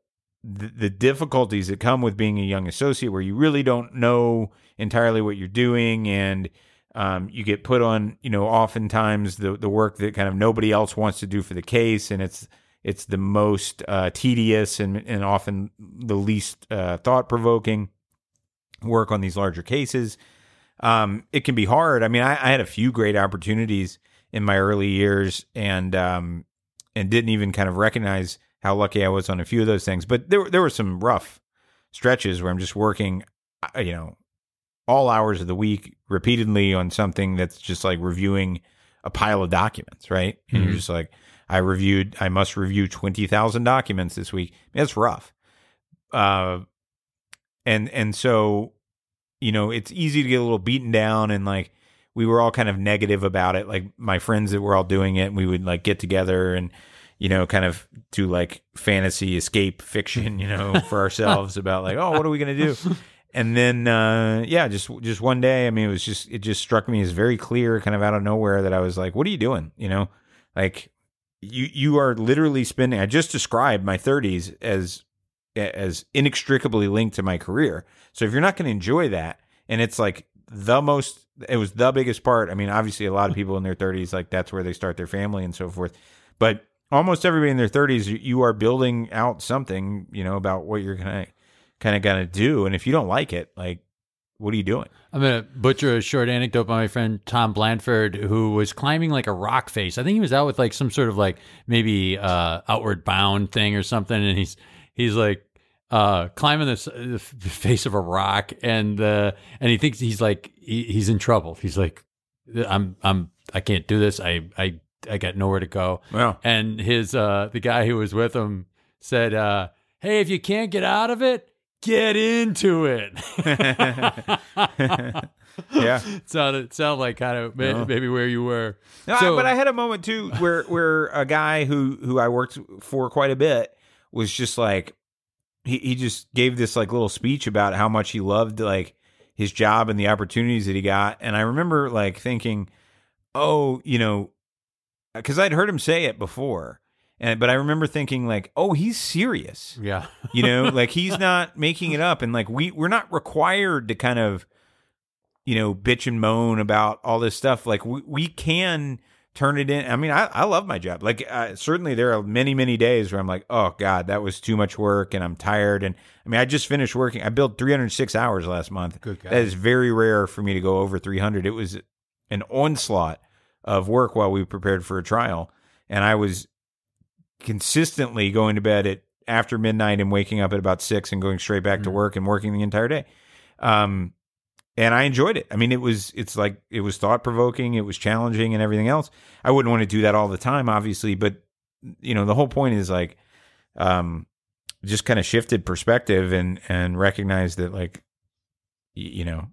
the, the difficulties that come with being a young associate, where you really don't know entirely what you're doing, and um, you get put on, you know, oftentimes the the work that kind of nobody else wants to do for the case, and it's it's the most uh, tedious and and often the least uh, thought provoking work on these larger cases. Um, it can be hard. I mean, I, I had a few great opportunities in my early years, and um, and didn't even kind of recognize how lucky I was on a few of those things. But there there were some rough stretches where I'm just working, uh, you know, all hours of the week repeatedly on something that's just like reviewing a pile of documents, right? And you're Mhm. just like, I reviewed, I must review twenty thousand documents this week. That's rough. Uh, and and so you know, it's easy to get a little beaten down and like we were all kind of negative about it. Like my friends that were all doing it, and we would like get together and you know, kind of do like fantasy escape fiction, you know, for ourselves about like, oh, what are we gonna do? And then, uh, yeah, just just one day, I mean, it was just it just struck me as very clear, kind of out of nowhere, that I was like, what are you doing? You know, like you you are literally spending. I just described my 30s as as inextricably linked to my career. So if you're not going to enjoy that, and it's like the most, it was the biggest part. I mean, obviously, a lot of people in their 30s, like that's where they start their family and so forth. But almost everybody in their 30s, you, are building out something, you know, about what you're gonna kind of gonna do. And if you don't like it, like, what are you doing? I'm gonna butcher a short anecdote by my friend Tom Blandford, who was climbing like a rock face. I think he was out with like some sort of like maybe uh, outward bound thing or something, and he's he's like uh, climbing this the face of a rock, and uh, and he thinks he's like he, he's in trouble. He's like, I'm I'm I can't do this. I I I got nowhere to go. Well, And his uh, the guy who was with him said, uh, "Hey, if you can't get out of it." Get into it. yeah. sounded sounded like kind of may, No. maybe where you were. No, I- but I had a moment too where where a guy who who I worked for quite a bit was just like he he just gave this like little speech about how much he loved like his job and the opportunities that he got. And I remember like thinking oh you know cuz I'd heard him say it before and but I remember thinking like oh he's serious. Yeah. you know like he's not making it up and like we we're not required to kind of you know bitch and moan about all this stuff. Like we, we can turn it in. I mean i, I love my job. Like uh, certainly there are many many days where i'm like oh god that was too much work and i'm tired. And i mean i just finished working. I built 306 hours last month. Good God. that is very rare for me to go over 300 it was an onslaught of work while we prepared for a trial. And i was consistently going to bed at after midnight and waking up at about six and going straight back to Mhm. work and working the entire day. Um, and I enjoyed it. I mean, it was it's like it was thought provoking, it was challenging, and everything else. I wouldn't want to do that all the time, obviously, but you know, the whole point is like, um, just kind of shifted perspective and and recognize that like, y- you know,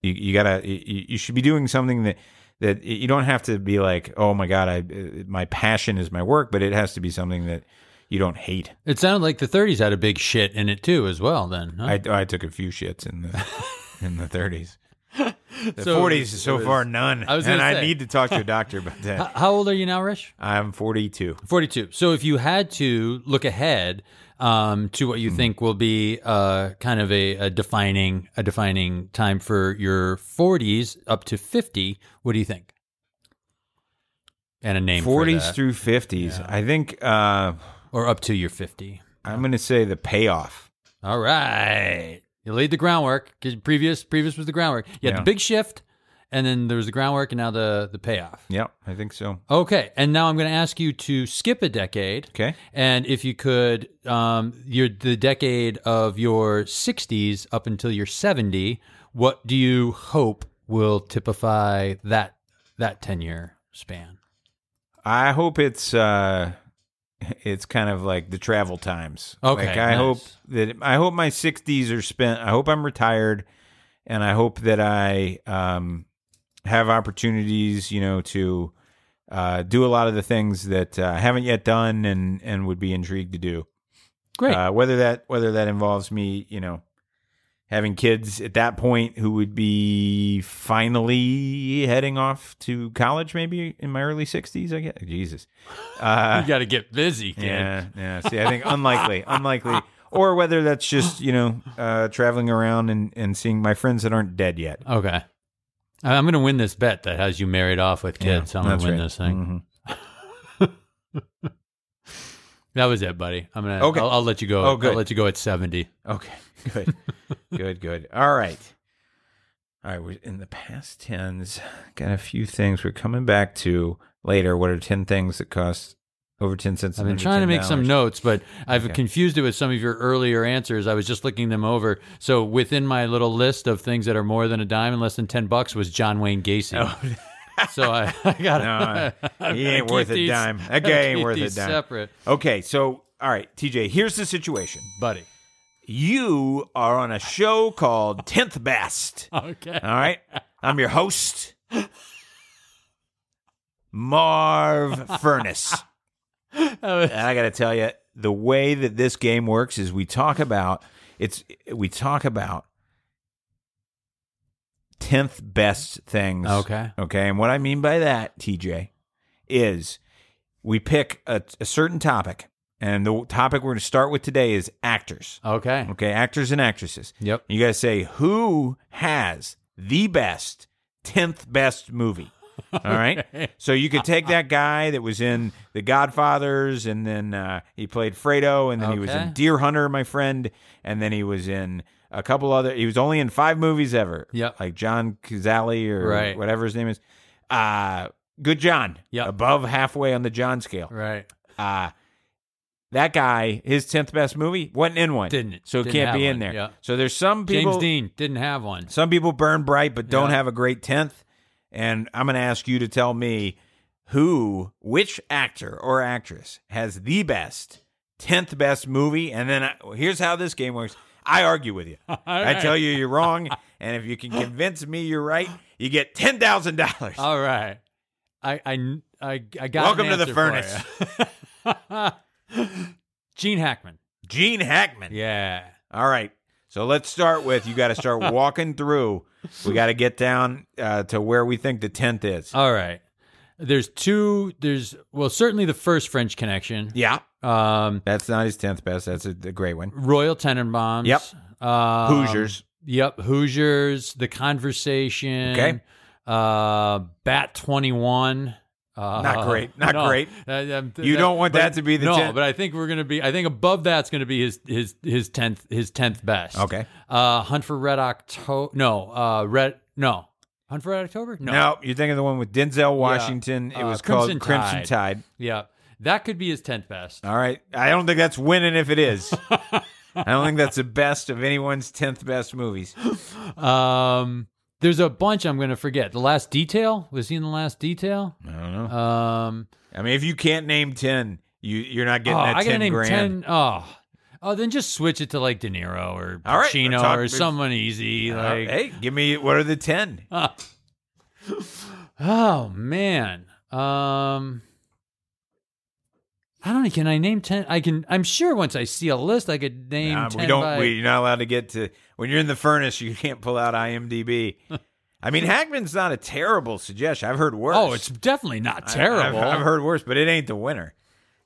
you, you gotta you, you should be doing something that that you don't have to be like, oh my god, I uh, my passion is my work, but it has to be something that you don't hate. It sounded like the 30s had a big shit in it too, as well. Then huh? I, I took a few shits in the in the thirties. The So forties was- so it was- far none. I was and gonna I say. need to talk to a doctor about H- that. how old are you now, Rish? I'm forty two. 42. So if you had to look ahead um, to what you Hmm. think will be uh, kind of a, a defining a defining time for your 40s up to 50, what do you think? And a name for Forties through fifties. Yeah. I think uh, or up to your 50. I'm gonna say the payoff. All right. You laid the groundwork. Previous previous was the groundwork. You had Yeah. the big shift, and then there was the groundwork, and now the the payoff. Yep, I think so. Okay, and now I'm going to ask you to skip a decade. Okay. And if you could, um, your the decade of your 60s up until your 70, what do you hope will typify that that 10 year span? I hope it's uh it's kind of like the travel times. Okay, Like I nice. hope that I hope my 60s are spent. I hope I'm retired and I hope that I um have opportunities, you know, to uh do a lot of the things that uh, I haven't yet done and and would be intrigued to do. Great. Uh whether that whether that involves me, you know, having kids at that point who would be finally heading off to college maybe in my early 60s, I guess. Jesus. Uh you got to get busy, kid. yeah, yeah. See, I think unlikely, unlikely, or whether that's just you know uh, traveling around and, and seeing my friends that aren't dead yet. Okay. I'm going to win this bet that has you married off with kids. I'm going to win right. this thing. Mhm. That was it, buddy. I'm to, Okay. I'll, I'll let you go. Oh, good. I'll let you go at 70. Okay, good, good, good. All right, all right. We're in the past tens. Got a few things we're coming back to later. What are ten things that cost over ten cents? I've been trying to make some notes, but I've Okay. confused it with some of your earlier answers. I was just looking them over. So within my little list of things that are more than a dime and less than ten bucks was John Wayne Gacy. Oh, so I, I got No, he ain't worth a dime. That guy ain't worth a dime. Separate, Okay, so all right, TJ. Here's the situation. buddy. you are on a show called 10th Best. Okay. All right. I'm your host, Marv Furnace. And I got to tell you, the way that this game works is we talk about it's we talk about 10th best things. Okay. Okay. And what I mean by that, TJ, is we pick a, a certain topic. And the topic we're going to start with today is actors. Okay. Okay. Actors and actresses. Yep. You got to say who has the best 10th best movie. All right. So you could take that guy that was in The Godfathers, and then uh, he played Fredo, and then he was in Deer Hunter, my friend, and then he was in a couple other. He was only in five movies ever. Yep. Like John Cazale or Right. whatever his name is. Uh, good John. Yep. Above halfway on the John scale. Right. Uh, that guy, his 10th best movie, wasn't in one. Didn't. It? So it Didn't can't be in one. there. Yeah. So there's some people. James Dean didn't have one. Some people burn bright but don't Yeah. have a great 10th. And I'm going to ask you to tell me who, which actor or actress has the best 10th best movie. And then I, here's how this game works I argue with you. I tell you you're wrong. And if you can convince me you're right, you get $10,000. All right. I I I, I got. Welcome an to the furnace. Gene Hackman. Gene Hackman. Yeah. All right. So let's start with you got to start walking through. We got to get down uh, to where we think the 10th is. All right. There's two. There's well, certainly the first French Connection. yeah. Um, That's not his 10th best. That's a, a great one. Royal Tenenbaums. Yep. Um, Hoosiers. Yep. Hoosiers. The Conversation. Okay. Uh, Bat Twenty One. Uh, Not great. Not no. great. Uh, um, You don't want but- that to be the no, 10th? but I think we're gonna be. I think above that's gonna be his his his tenth his tenth best. Okay. Uh, Hunt for Red October. No. Uh, Red. No. Hunt for Red October. No. No, you're thinking of the one with Denzel Washington. It Uh, was Crimson called Crimson Tide. Tide. Yeah. That could be his tenth best. All right. I don't think that's winning if it is. I don't think that's the best of anyone's 10th best movies. Um, there's a bunch I'm gonna forget. The Last Detail was he in the Last Detail? I don't know. Um, I mean, if you can't name 10, you, you're not oh, getting that I 10 name grand. ten. Oh, oh, then just switch it to like De Niro or All right, Pacino talk- or someone easy. Uh, Like, hey, give me, what are the 10? oh man. Um. I don't know. Can I name ten? I can. I'm sure once I see a list, I could name Nah, ten. we don't, by- we, you're not allowed to get to, when you're in the furnace, you can't pull out IMDb. I mean, Hackman's not a terrible suggestion. I've heard worse. oh, it's definitely not I- terrible. I've, I've heard worse, but it ain't the winner.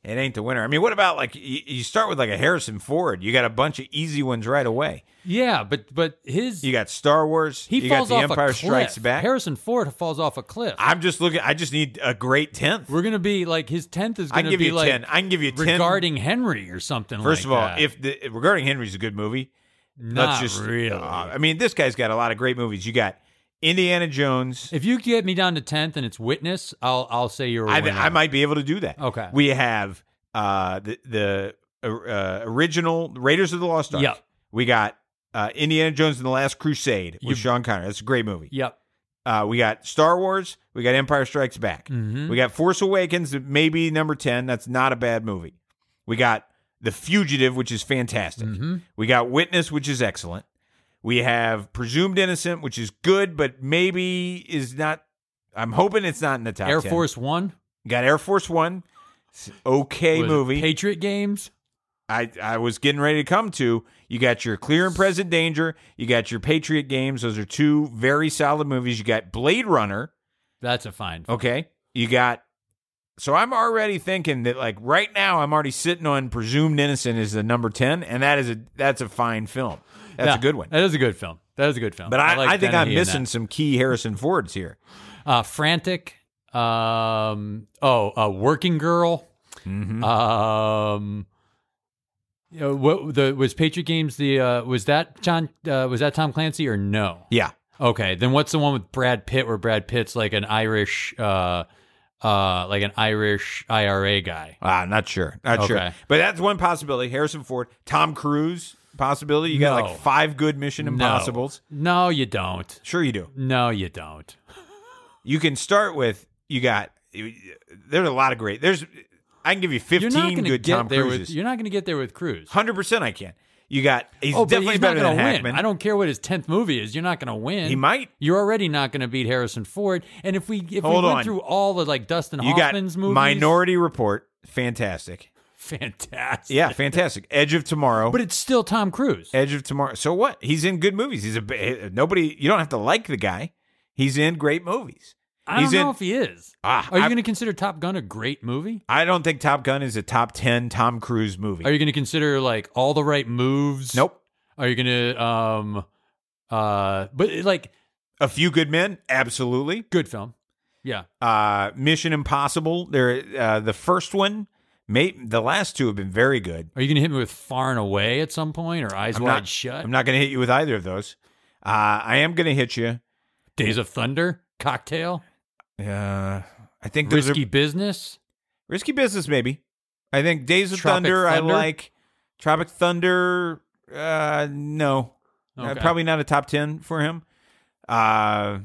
It ain't the winner. I mean, what about like you, you start with like a Harrison Ford? You got a bunch of easy ones right away. yeah, but but his You got Star Wars. he you falls got The off Empire a cliff. Strikes Back. Harrison Ford falls off a cliff. I'm just looking. I just need a great tenth. We're gonna be like his tenth is gonna can give be you like ten. I can give you ten. regarding Henry or something. First like of all, that. if the regarding Henry's a good movie, not let's just. really, uh, I mean, this guy's got a lot of great movies. You got Indiana Jones. if you get me down to tenth and it's Witness, I'll I'll say you're I. I might be able to do that. Okay. We have uh, the the uh, original Raiders of the Lost Ark. Yep. We got uh, Indiana Jones and the Last Crusade with You- Sean Connery. That's a great movie. Yep. Uh, we got Star Wars. We got Empire Strikes Back. Mhm. We got Force Awakens, maybe number 10. That's not a bad movie. We got The Fugitive, which is fantastic. Mhm. We got Witness, which is excellent. We have Presumed Innocent, which is good, but maybe is not. I'm hoping it's not in the top Air 10. Force One. Got Air Force One. Okay Was movie. Patriot Games. I, I was getting ready to come to. You got your Clear and Present Danger. You got your Patriot Games. Those are two very solid movies. You got Blade Runner. That's a fine. Okay. You got. So I'm already thinking that like right now I'm already sitting on Presumed Innocent is the number ten, and that is a that's a fine film. That's Yeah, a good one. That is a good film. That is a good film. But I, I, like think Dennehy I'm missing some key Harrison Fords here. Uh, Frantic. Um. Oh, uh, Working Girl. Mm-hmm. Um. you know, what the was Patriot Games? The uh, was that John? Uh, was that Tom Clancy or no? Yeah. Okay, then what's the one with Brad Pitt where Brad Pitt's like an Irish, uh, uh, like an Irish IRA guy? Ah, not sure. Not sure. But that's one possibility. Harrison Ford, Tom Cruise possibility. You got No. like five good Mission Impossibles. No, you don't. Sure, you do. No, you don't. You can start with you got. There's a lot of great. There's. I can give you You're not 15 going to good get Tom there with. Cruises. You're not going to get there with Cruise. Hundred percent, I can. You got he's oh, but definitely he's not better gonna than win. Hackman. I don't care what his tenth movie is. You're not going to win. He might. You're already not going to beat Harrison Ford. And if we if Hold we went on. through all the like Dustin You got Hoffman's movies, Minority Report, fantastic. Fantastic. Yeah, fantastic. Edge of Tomorrow. but it's still Tom Cruise. Edge of Tomorrow. So what? He's in good movies. He's a nobody. You don't have to like the guy. He's in great movies. I he's don't know in- if he is. Ah, Are you going to consider Top Gun a great movie? I don't think Top Gun is a top ten Tom Cruise movie. Are you going to consider like all the right moves? nope. Are you going to um uh but like A Few Good Men, absolutely. good film? Yeah. Uh, Mission Impossible. There, uh, the first one. May, the last two have been very good. Are you going to hit me with Far and Away at some point or Eyes I'm Wide not- Shut? I'm not going to hit you with either of those. Uh, I am going to hit you. Days of Thunder, Cocktail, Uh, I think Risky are Business. risky business. Maybe. I think Days of Tropic Thunder, Thunder? I like. Tropic Thunder. Uh, no, Uh, Okay. probably not a top ten for him. Uh,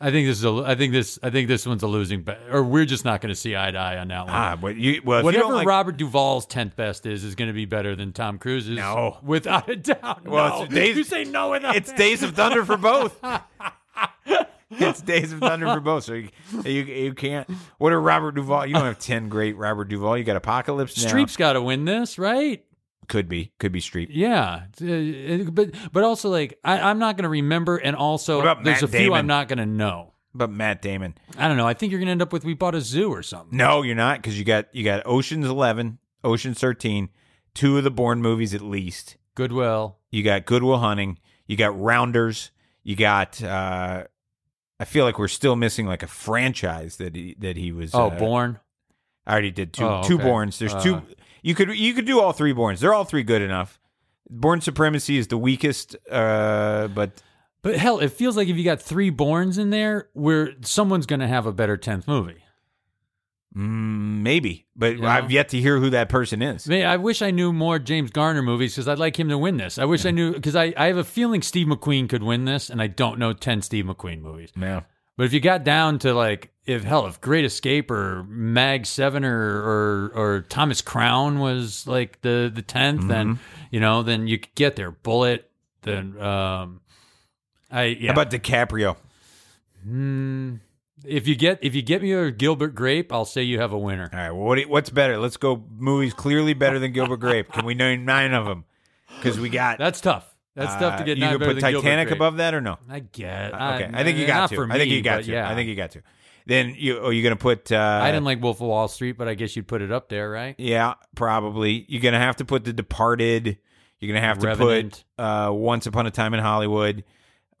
I think this is a. I think this. I think this one's a losing bet, or we're just not going to see eye to eye on that one. ah, but you well, if you Whatever like, Robert Duvall's tenth best is, is going to be better than Tom Cruise's. No. without a doubt. Well, no. it's Days- you say no without. it's Days of Thunder for both. it's Days of Thunder for both. So you, you you can't. What are Robert Duvall? You don't have ten great Robert Duvall. You got Apocalypse Now. Streep's got to win this, right? Could be could be Streep. Yeah, Uh, but but also like I, I'm not going to remember, and also there's Matt a few Damon? I'm not going to know. But Matt Damon. I don't know. I think you're going to end up with we bought a zoo or something. No, you're not because you got you got Ocean's Eleven, Ocean's Thirteen, two of the Bourne movies at least. Good Will. You got Good Will Hunting. You got Rounders. You got. uh I feel like we're still missing like a franchise that he that he was. Oh, uh, Bourne. I already did two Oh, two okay. Bournes. There's Uh, two. You could you could do all three Bournes. They're all three good enough. Bourne Supremacy is the weakest, uh, but But hell, it feels like if you got three Bournes in there, where someone's going to have a better tenth movie. mm, maybe. But Yeah. I've yet to hear who that person is. Man, I wish I knew more James Garner movies because I'd like him to win this. I wish I knew because I, I have a feeling Steve McQueen could win this, and I don't know ten Steve McQueen movies. Yeah. But if you got down to like if hell if Great Escape or Mag Seven or or, or Thomas Crown was like the the 10th then you know then you could get there. Bullet then um I yeah. How about DiCaprio? Hmm, if you get if you get me a Gilbert Grape, I'll say you have a winner. All right. Well, what what's better? Let's go. Movies clearly better than Gilbert Grape. Can we name nine of them? Because we got. That's tough. That's tough to uh, get. You can put Titanic above that or no? I get. Okay. I think you got not to. For I think you got to. Yeah. I think you got to. Then you. Oh, you're gonna put. Uh, I didn't like Wolf of Wall Street, but I guess you'd put it up there, right? Yeah, probably. You're gonna have to put The Departed. You're gonna have to put uh, Once Upon a Time in Hollywood.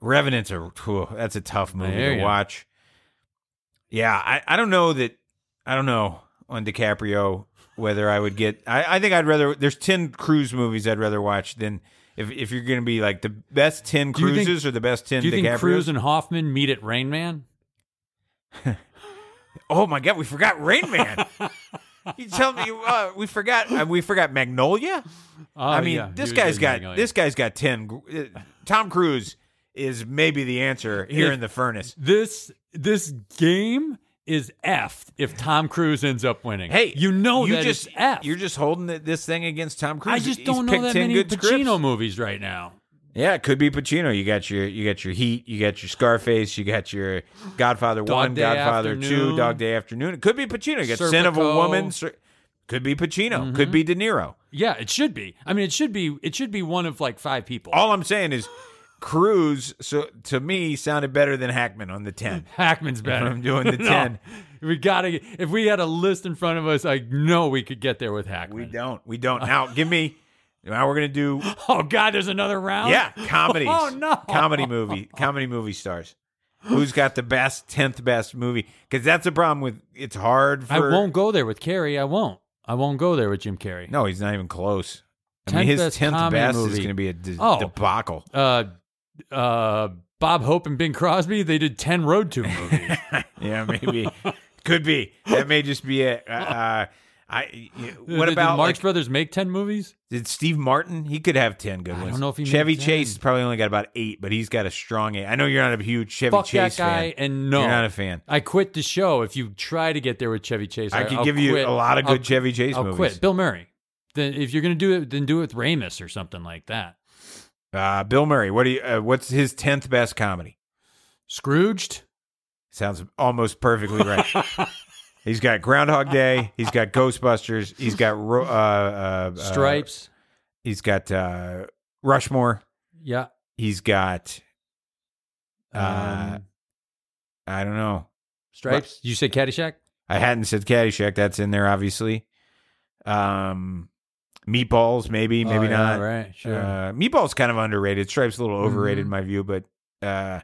Revenant's a whew, that's a tough movie to watch. Yeah, I, I don't know that I don't know on DiCaprio whether I would get. I, I think I'd rather. There's ten cruise movies I'd rather watch than if if you're gonna be like the best ten you think- cruises or the best ten Do you think. Cruise and Hoffman meet at Rain Man? oh my god, we forgot Rain Man. you tell me uh, we forgot uh, we forgot Magnolia. Oh, I mean, yeah. this guy's got Magnolia. this guy's got ten. uh, Tom Cruise is maybe the answer here If- in the furnace. This this game is effed if Tom Cruise ends up winning. Hey, you know you that just it's effed. you're just holding this thing against Tom Cruise. I just He's don't know that 10 many Pacino scripts. movies right now. Yeah, it could be Pacino. You got your you got your Heat. You got your Scarface. You got your Godfather Dog One, Day Godfather Two, Dog Day Afternoon. It could be Pacino. You got Sin of a Serpico. Woman. Could be Pacino. Could mm-hmm. be De Niro. Yeah, it should be. I mean, it should be. It should be one of like five people. All I'm saying is, Cruise. So to me, sounded better than Hackman on the ten. Hackman's better. I'm doing the No. 10. We gotta. If we had a list in front of us, I know we could get there with Hackman. We don't. We don't. Now, give me. Now we're gonna do. Oh God, there's another round. Yeah, comedies. Oh no, Comedy movie. Comedy movie stars. Who's got the best tenth best movie? Because that's the problem with. It's hard for. I won't go there with Carrie. I won't. I won't go there with Jim Carrey. No, he's not even close. I mean, 10th his best tenth best is gonna be a de- Oh. debacle. Uh, uh, Bob Hope and Bing Crosby. They did ten Road to movies. Yeah, maybe. Could be. That may just be it. Uh, uh, I. What Did about Marx like, Brothers make ten movies? Did Steve Martin? He could have ten good ones. I don't know if he Chevy 10. Chase has probably only got about eight, but he's got a strong eight. I know you're not a huge Chevy Fuck Chase that guy. fan. And no, You're not a fan. I quit the show. If you try to get there with Chevy Chase, I could I'll give you a lot of good I'll- Chevy Chase I'll movies. quit. Bill Murray. then if you're gonna do it, then do it with Ramis or something like that. Uh, Bill Murray. What do you? Uh, what's his tenth best comedy? Scrooged. Sounds almost perfectly right. he's got Groundhog Day. He's got Ghostbusters. He's got Ro- uh, uh, uh, Stripes. he's got uh, Rushmore. yeah. He's got Uh, Um, I don't know. Stripes. You said Caddyshack. I hadn't said Caddyshack. That's in there, obviously. Um, Meatballs, maybe, maybe Oh, yeah, not. right. Sure. Uh, Meatballs kind of underrated. Stripes a little overrated in Mhm. my view, but uh,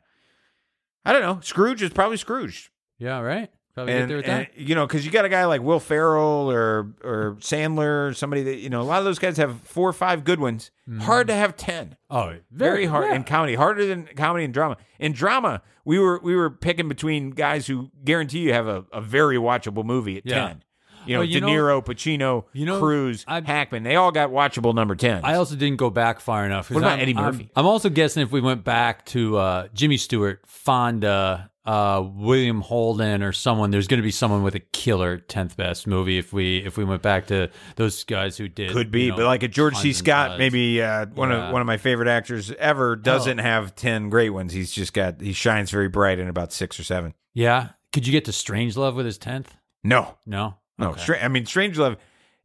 I don't know. Scrooge is probably Scrooge. yeah. Right. Probably get and, there with and, you know, because you got a guy like Will Ferrell or or Sandler, or somebody that you know, a lot of those guys have four or five good ones. Hard to have ten. Oh, Very hard yeah. in comedy, harder than comedy and drama. In drama, we were we were picking between guys who guarantee you have a, a very watchable movie at Yeah. ten. You know, Well, you De know- Niro, Pacino, you know, Cruise, I- Hackman. They all got watchable number ten. I also didn't go back far enough. What about I'm- Eddie I'm- Murphy? I'm, also guessing if we went back to uh, Jimmy Stewart, Fonda, uh, William Holden, or someone, there's going to be someone with a killer tenth best movie. If we if we went back to those guys who did, Could be, you know, but like a George C. Scott, maybe uh, one Yeah. Oh. of one of my favorite actors ever, doesn't have ten great ones. He's just got he shines very bright in about six or seven. Yeah, could you get to Strangelove with his tenth? No, No, no. Okay. Stra- I mean, Strangelove,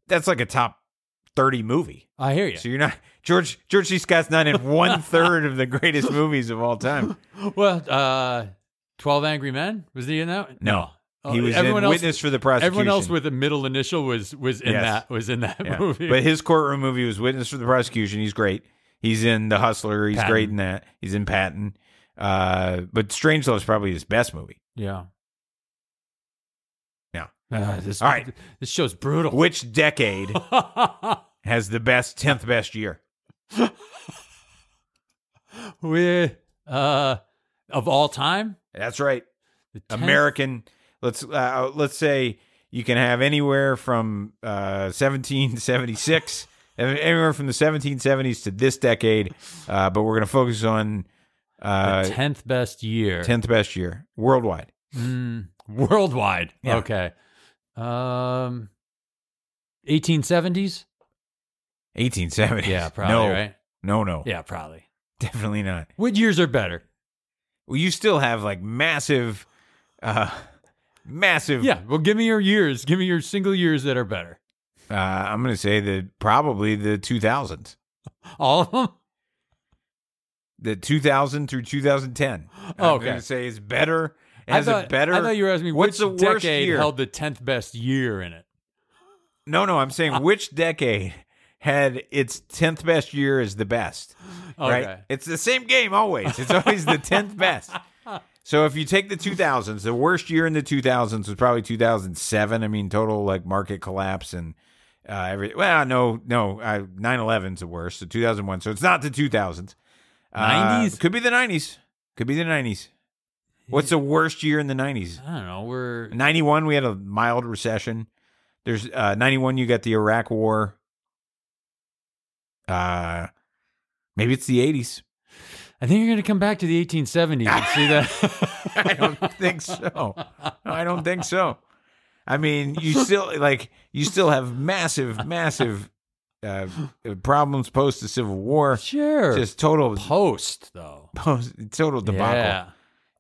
that's like a top thirty movie. I hear you. So you're not George George C. Scott's not in one third of the greatest movies of all time. Well, uh, Twelve Angry Men was he in that? No. Oh, He was everyone in else, Witness for the Prosecution. Everyone else with a middle initial was was in Yes. that was in that Yeah. movie. But his courtroom movie was Witness for the Prosecution. He's great. He's in The Hustler. He's Patton. great in that. He's in Patton. Uh, but Strangelove is probably his best movie. yeah. Yeah. Uh, this, All right. This show's brutal. Which decade has the best tenth best year? we uh of all time, That's right. American. Let's uh, let's say you can have anywhere from uh, 1776, anywhere from the 1770s to this decade. Uh, but we're going to focus on the uh, tenth best year. tenth best year worldwide. Mm, worldwide. Yeah. Okay. Um, eighteen seventies. 1870. Yeah, probably no, right. No, no, Yeah, probably. definitely not. What years are better? Well, you still have like massive, uh, massive. Yeah. Well, give me your years. Give me your single years that are better. Uh, I'm going to say that probably the 2000s, All of them. the 2000 through 2010. oh I'm Okay. going to say is better. I thought, a better. I thought you were asking me What's which the worst decade year? held the tenth best year in it. No, no, I'm saying which decade had its 10th best year as the best, Okay. right? It's the same game always. It's always the 10th best. So if you take the 2000s, the worst year in the 2000s was probably 2007. I mean, total like market collapse and uh, every. Well, no, no, uh, 9/11's the worst. So 2001. So it's not the 2000s. Uh, 90s? could be the 90s. Could be the 90s. What's the worst year in the 90s? I don't know. We're 91 we had a mild recession there's uh 91 you got the iraq war uh maybe it's the 80s I think you're going to come back to the 1870s and see that. i don't think so i don't think so i mean you still like you still have massive massive uh problems post the civil war Sure. just total post though. post total debacle Yeah.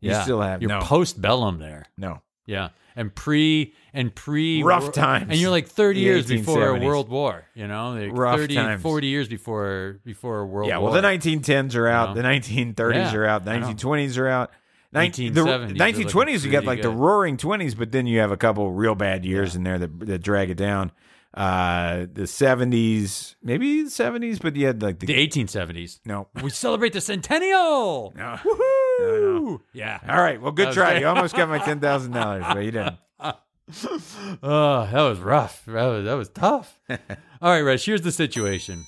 You still have- you're no. post bellum there. no Yeah. And pre and pre Rough times. And you're like 30 The years before a world war, you know? Like Rough 30 times. 40 years before before a world yeah war. Yeah, well the 1910s are out You the 1930s Yeah, are out the 1920s are out 19, the 1970s are looking 1920s you got like the roaring 20s but then you have a couple real bad years in there that, that drag it down uh the 70s maybe the 70s but you had like the, the 1870s. no We celebrate the centennial. no Woohoo! Yeah. all right well good try great. you almost got my $10000 but you didn't Oh, that was rough. That was that was tough. All right, Rush. Here's the situation,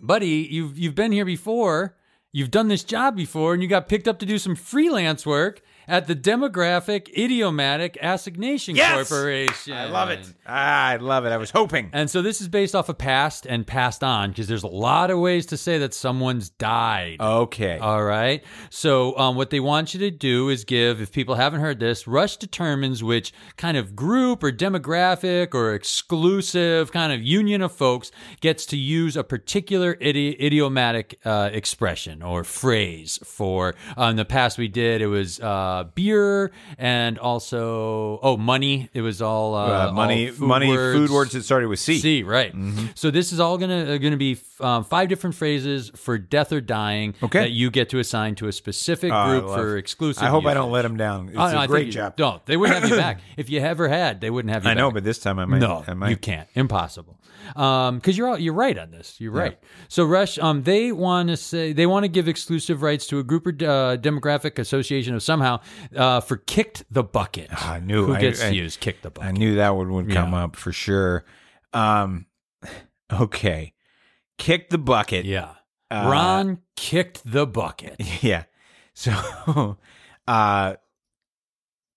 buddy. You've you've been here before. You've done this job before, and you got picked up to do some freelance work at the Demographic Idiomatic Assignation Yes! Corporation. I love it. I love it. I was hoping. And so this is based off of past and passed on because there's a lot of ways to say that someone's died. Okay. All right. So, um, what they want you to do is give, if people haven't heard this, Rush determines which kind of group or demographic or exclusive kind of union of folks gets to use a particular idi- idiomatic uh, expression or phrase for. Uh, in the past, we did, it was uh, beer and also, oh, money. It was all uh, Uh, money, all food money, words. food words that started with C. C, right. Mm-hmm. So this is all gonna uh, gonna be um, five different phrases for death or dying Okay. that you get to assign to a specific Oh, group for exclusive. I hope I don't let him down. It's Oh, no, a great you- job. Don't. They wouldn't have you back. If you ever had, they wouldn't have you back. I know, but this time I might. No, I might. you can't. Impossible. Um, because you're all, you're right on this. You're right. So Rush, um, they want to say they want to give exclusive rights to a group or uh, demographic association of somehow uh, for kicked the bucket. I knew. who I- gets I- to use kick the I knew that one would come Yeah. up for sure. Um, okay, kick the bucket. yeah. Uh, Ron kicked the bucket. Yeah. So, uh,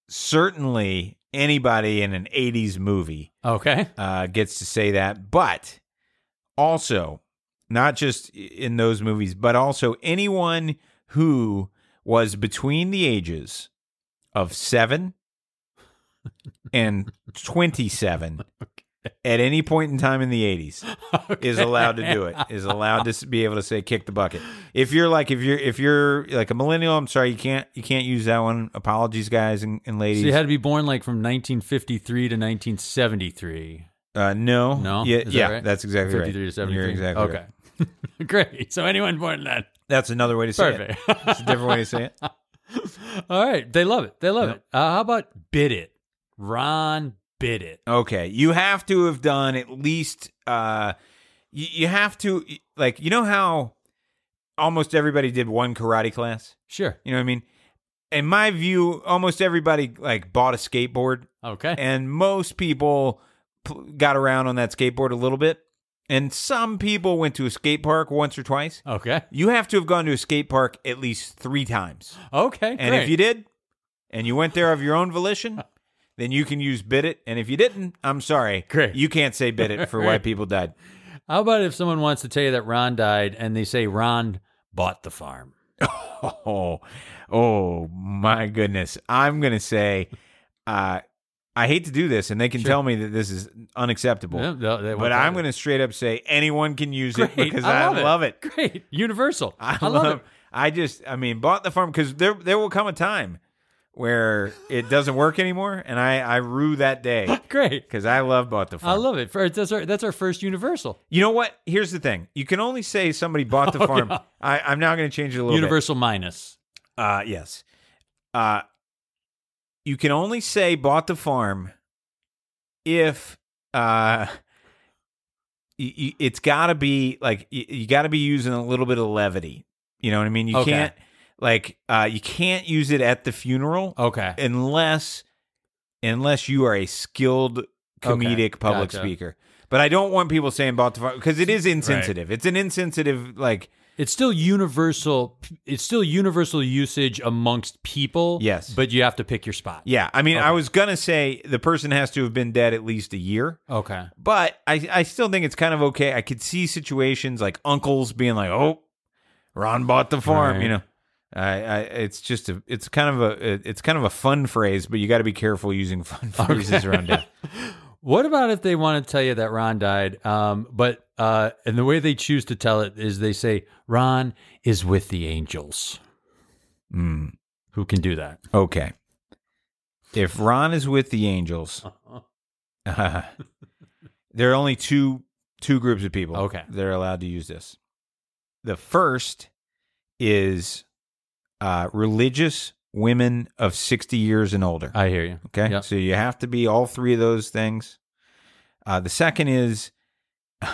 certainly anybody in an '80s movie Okay. uh, gets to say that, but also not just in those movies, but also anyone who was between the ages of seven and 27 at any point in time in the 80s is allowed to do it is allowed to be able to say kick the bucket if you're like if you're if you're like a millennial i'm sorry you can't you can't use that one apologies guys and, and ladies So you had to be born like from 1953 to 1973. uh no No? yeah that yeah right? that's exactly 53 right to 73. you're exactly okay. right. Great. So anyone born then. that's another way to say Perfect. it it's a different way to say it All right. They love it. They love Yep. it. Uh, how about bid it? Ron bid it. Okay, you have to have done at least. uh you, you have to like you know how almost everybody did one karate class. Sure. You know what I mean? In my view, almost everybody like bought a skateboard, Okay. and most people pl- got around on that skateboard a little bit. And some people went to a skate park once or twice. Okay. You have to have gone to a skate park at least three times. Okay. And great. if you did, and you went there of your own volition, then you can use bid it. And if you didn't, I'm sorry. Great. You can't say bid it for why people died. How about if someone wants to tell you that Ron died and they say Ron bought the farm? Oh, oh my goodness. I'm gonna say, uh, I hate to do this, and they can Sure. tell me that this is unacceptable. Yeah, they but I'm going to straight up say anyone can use Great. it because I I, love it. love it. Great. Universal. I, I, love, love it. I just, I mean, bought the farm because there, there will come a time where it doesn't work anymore, and I, I rue that day Great. because I love bought the farm. I love it. For, that's, our, that's our first universal. you know what? Here's the thing: you can only say somebody bought the Oh, farm. yeah. I, I'm now going to change it a little Universal minus. bit. Uh, yes. Uh, you can only say bought the farm if uh, y- y- it's got to be like y- you got to be using a little bit of levity. You know what I mean? You Okay. can't like uh, you can't use it at the funeral Okay. unless unless you are a skilled comedic public gotcha. speaker. But I don't want people saying bought the farm because it is insensitive. It's an insensitive like It's still universal. It's still universal usage amongst people. Yes. But you have to pick your spot. yeah. I mean, I was gonna say the person has to have been dead at least a year. Okay. But I, I still think it's kind of okay. I could see situations like uncles being like, "Oh, Ron bought the farm," Right. you know. I, I, it's just a, it's kind of a, it's kind of a fun phrase, but you got to be careful using fun phrases around death. What about if they want to tell you that Ron died? Um, but uh, and the way they choose to tell it is they say Ron is with the angels. Mm, Who can do that? okay, if Ron is with the Angels, uh, there are only two two groups of people. Okay. they're allowed to use this. The first is uh, religious women of sixty years and older. I hear you. Okay. Yep. So you have to be all three of those things. Uh, the second is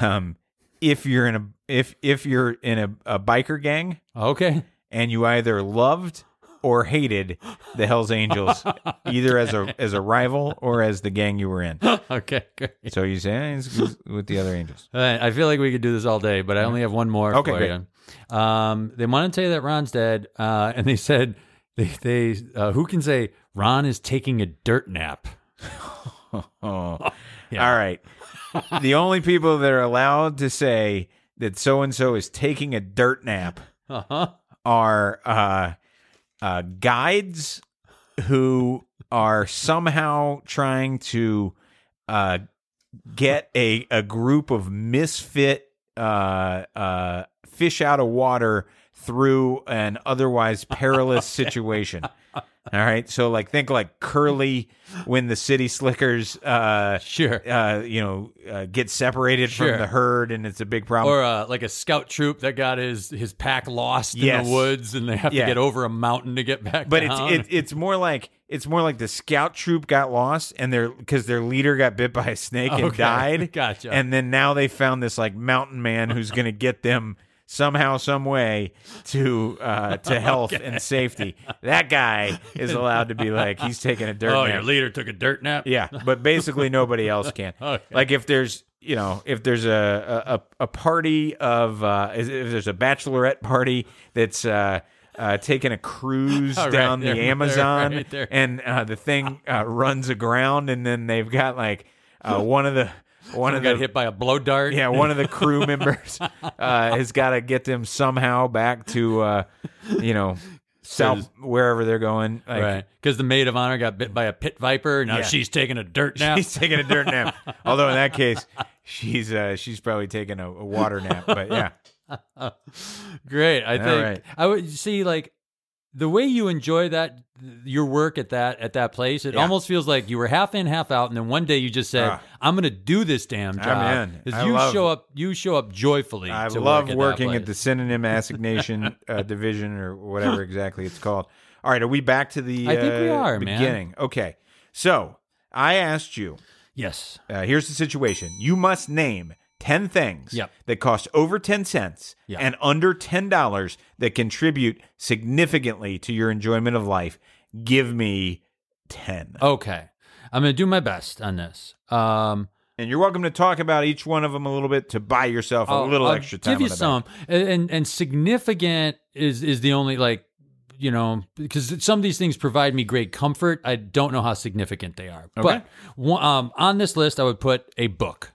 um, if you're in a if if you're in a, a biker gang Okay. and you either loved or hated the Hells Angels, either as a as a rival or as the gang you were in. okay. Great. So you say eh, it's with the other angels. All right, I feel like we could do this all day, but I only have one more Okay, for great. you. Um, they want to tell you that Ron's dead, uh, and they said They they uh, who can say Ron is taking a dirt nap? Oh. Yeah. All right. the only people that are allowed to say that so and so is taking a dirt nap Uh huh. are uh, uh, guides who are somehow trying to uh, get a, a group of misfit uh, uh, fish out of water through an otherwise perilous situation. All right. So, like, think like Curly when the city slickers, uh, Sure. uh, you know, uh, get separated Sure. from the herd and it's a big problem. Or uh, like a scout troop that got his his pack lost Yes. in the woods, and they have Yeah. to get over a mountain to get back. but it's it, it's more like it's more like the scout troop got lost and their because their leader got bit by a snake and died. Gotcha. And then now they found this like mountain man who's going to get them somehow, some way to uh, to health and safety. That guy is allowed to be like he's taking a dirt nap. oh, nap. your leader took a dirt nap. Yeah, but basically nobody else can. Okay. Like if there's you know if there's a a, a party of uh, if there's a bachelorette party that's uh, uh, taking a cruise Oh, right down there, the right Amazon right there. and uh, the thing uh, runs aground and then they've got like uh, one of the one of got the hit by a blow dart. yeah one of the crew members uh, has got to get them somehow back to uh, you know south wherever they're going. Like, right. Because the maid of honor got bit by a pit viper. Now Yeah. she's taking a dirt nap. She's taking a dirt nap. Although in that case, she's uh, she's probably taking a, a water nap. But yeah, Great. I All think right. I would see like the way you enjoy that your work at that at that place. It Yeah. almost feels like you were half in, half out, and then one day you just said, Ah. "I'm going to do this damn job." I'm in. 'Cause I you love- show up, you show up joyfully. I to love work at working at the synonym assignation uh, division or whatever exactly it's called. All right, are we back to the? I think we uh, are, man. beginning. Okay, so I asked you. Yes. Uh, here's the situation: you must name ten things Yep. that cost over ten cents Yeah. and under ten dollars that contribute significantly to your enjoyment of life. Give me ten. Okay. I'm going to do my best on this. Um, And you're welcome to talk about each one of them a little bit to buy yourself a I'll- little I'll extra time. Give you some, and, and and significant is is the only like you know because some of these things provide me great comfort. I don't know how significant they are, but um, on this list I would put a book.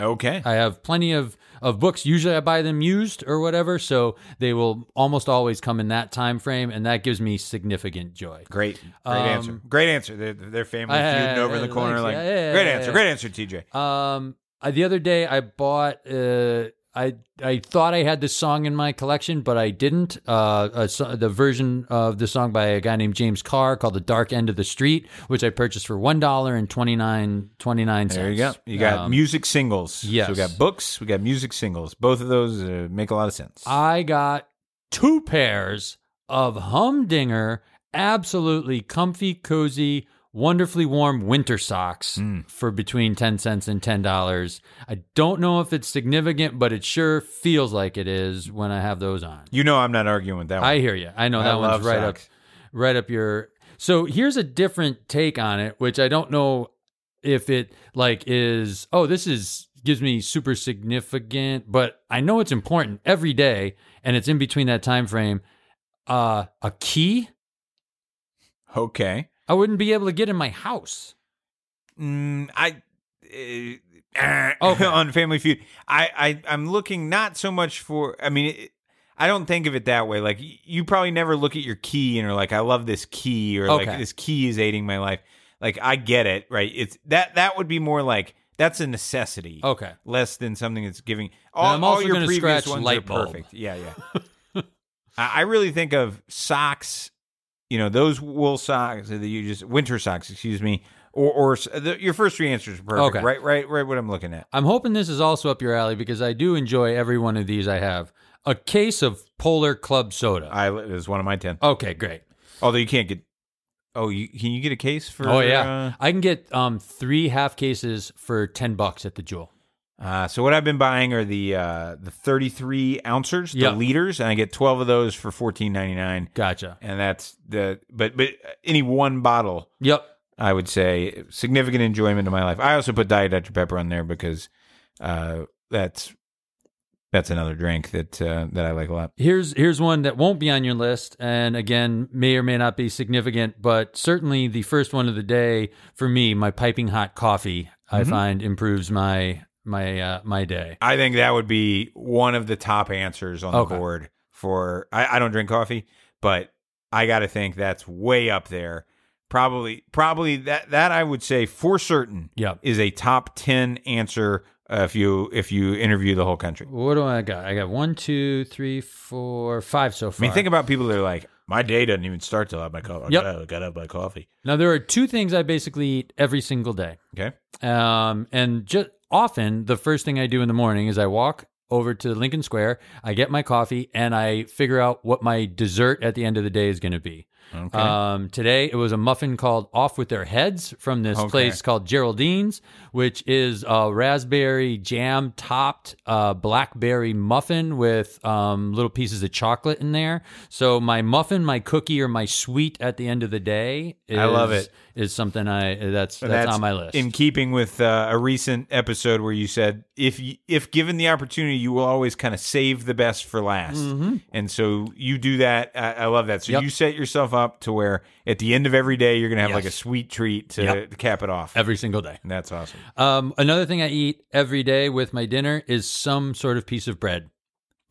Okay. I have plenty of of books. Usually I buy them used or whatever, so they will almost always come in that time frame, and that gives me significant joy. Great, great Um, answer. Great answer. They're, they're family feuding over in the thanks, corner. Like, yeah, yeah, great yeah, answer. yeah. Great answer, TJ. Um, I, the other day I bought. Uh, I I thought I had this song in my collection, but I didn't. Uh, a, the version of the song by a guy named James Carr called "The Dark End of the Street," which I purchased for one dollar and twenty nine twenty nine cents. There you go. You got Um, music singles. yes. So we got books. We got music singles. Both of those uh, make a lot of sense. I got two pairs of humdinger, absolutely comfy, cozy, wonderfully warm winter socks Hmm. for between 10 cents and $10. I don't know if it's significant, but it sure feels like it is when I have those on. you know, I'm not arguing with that one. I hear you. I know I that one's right socks. up right up your So here's a different take on it, which I don't know if it like is oh, this is gives me super significant, but I know it's important every day and it's in between that time frame. Uh a key Okay. I wouldn't be able to get in my house. Mm, I. Uh, Okay. on Family Feud, I, I I'm looking not so much for. I mean, it, I don't think of it that way. Like you probably never look at your key and are like, I love this key, or like this key is aiding my life. Like I get it, right? It's that that would be more like that's a necessity. Okay. less than something that's giving. All, I'm all your previous scratch ones light are bulb. perfect. Yeah, yeah. I really think of socks. You know those wool socks that you just winter socks. Excuse me. Or, or the, your first three answers are perfect. Okay. Right, right, right. What I'm looking at. I'm hoping this is also up your alley because I do enjoy every one of these I have. A case of Polar Club soda. I it was one of my ten. Okay, great. Although you can't get. Oh, you can you get a case for? Oh yeah, I can get um three half cases for ten bucks at the Jewel. Uh, so what I've been buying are the uh, the 33 ounces, the Yeah. liters, and I get 12 of those for 14.99, Gotcha. and that's the. But but any one bottle Yep. I would say significant enjoyment of my life. I also put Diet Dr Pepper on there because uh, that's that's another drink that uh, that I like a lot. Here's here's one that won't be on your list, and again may or may not be significant, but certainly the first one of the day for me, my piping hot coffee, I Mm-hmm. find improves my my uh, my day. I think that would be one of the top answers on Okay. the board for. I, I don't drink coffee, but I got to think that's way up there. Probably, probably that that I would say for certain Yep. is a top ten answer uh, if you if you interview the whole country. What do I got? I got one, two, three, four, five so far. I mean, think about people that are like, my day doesn't even start till I have my coffee. Yep. I gotta, gotta have my coffee. now there are two things I basically eat every single day. Okay. Um, and just often the first thing I do in the morning is I walk over to Lincoln Square, I get my coffee, and I figure out what my dessert at the end of the day is going to be. Okay. Um, today it was a muffin called Off with Their Heads from this Okay. place called Geraldine's, which is a raspberry jam topped uh, blackberry muffin with um, little pieces of chocolate in there. So my muffin, my cookie, or my sweet at the end of the day. Is, I love it. Is something I that's And that's, on my list. In keeping with uh, a recent episode where you said if you, if given the opportunity, you will always kind of save the best for last, and so you do that. I, I love that. So Mm-hmm. Yep. you set yourself up to where at the end of every day you're going to have Yes. like a sweet treat to, Yep. cap it off. every single day. And that's awesome. Um, another thing I eat every day with my dinner is some sort of piece of bread.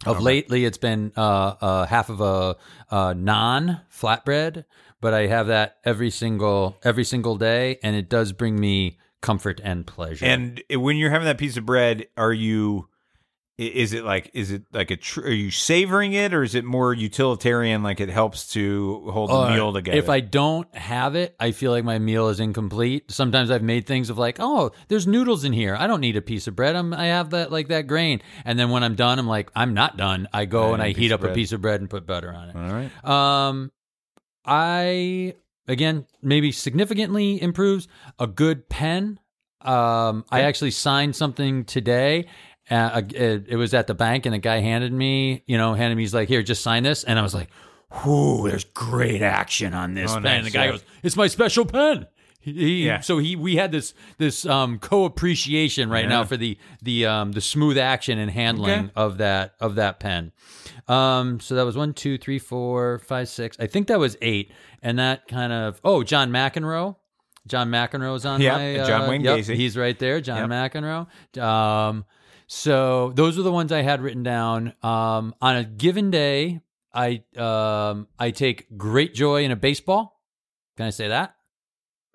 Of lately, it's been uh, uh, half of a, a naan flatbread, but I have that every single every single day, and it does bring me comfort and pleasure. And when you're having that piece of bread, are you? Is it like is it like a tr- are you savoring it or is it more utilitarian like it helps to hold the Uh, meal together? If I don't have it, I feel like my meal is incomplete. Sometimes I've made things of like, oh, there's noodles in here. I don't need a piece of bread. I'm, I have that like that grain. And then when I'm done, I'm like, I'm not done. I go I and I heat up a piece of bread and put butter on it. all right. Um, I again maybe significantly improves a good pen. Um, I actually signed something today. Uh, it, it was at the bank, and a guy handed me, you know, handed me. He's like, "Here, just sign this," and I was like, "Whoo, there's great action on this Oh, pen." nice, And the guy yeah. goes, "It's my special pen." He, Yeah. So he we had this this um, co appreciation right now for the the um, the smooth action and handling Okay. of that of that pen. Um, so that was one, two, three, four, five, six. I think that was eight, and that kind of oh, John McEnroe. John McEnroe's on Yep, my John uh, Wayne yep, Gacy. He's right there, John Yep. McEnroe. Um, so those are the ones I had written down. Um, on a given day, I um I take great joy in a baseball. Can I say that?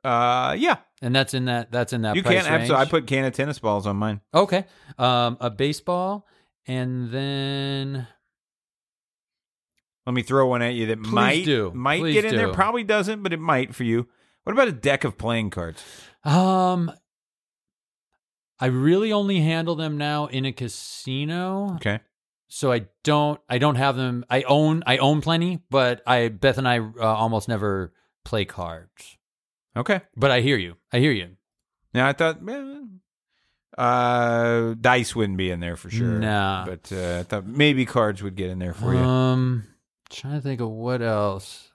Uh, yeah, And that's in that that's in that you can't. Absolutely, I put can of tennis balls on mine. Okay. Um, a baseball, and then Let me throw one at you that Please might do. might Please get in there. Probably doesn't, but it might for you. What about a deck of playing cards? um, I really only handle them now in a casino, Okay. so I don't I don't have them. I own I own plenty, but I Beth and I uh, almost never play cards. Okay. But I hear you. I hear you. Now I thought, eh, uh, dice wouldn't be in there for sure. Nah. But uh, I thought maybe cards would get in there for you. Um, trying to think of what else.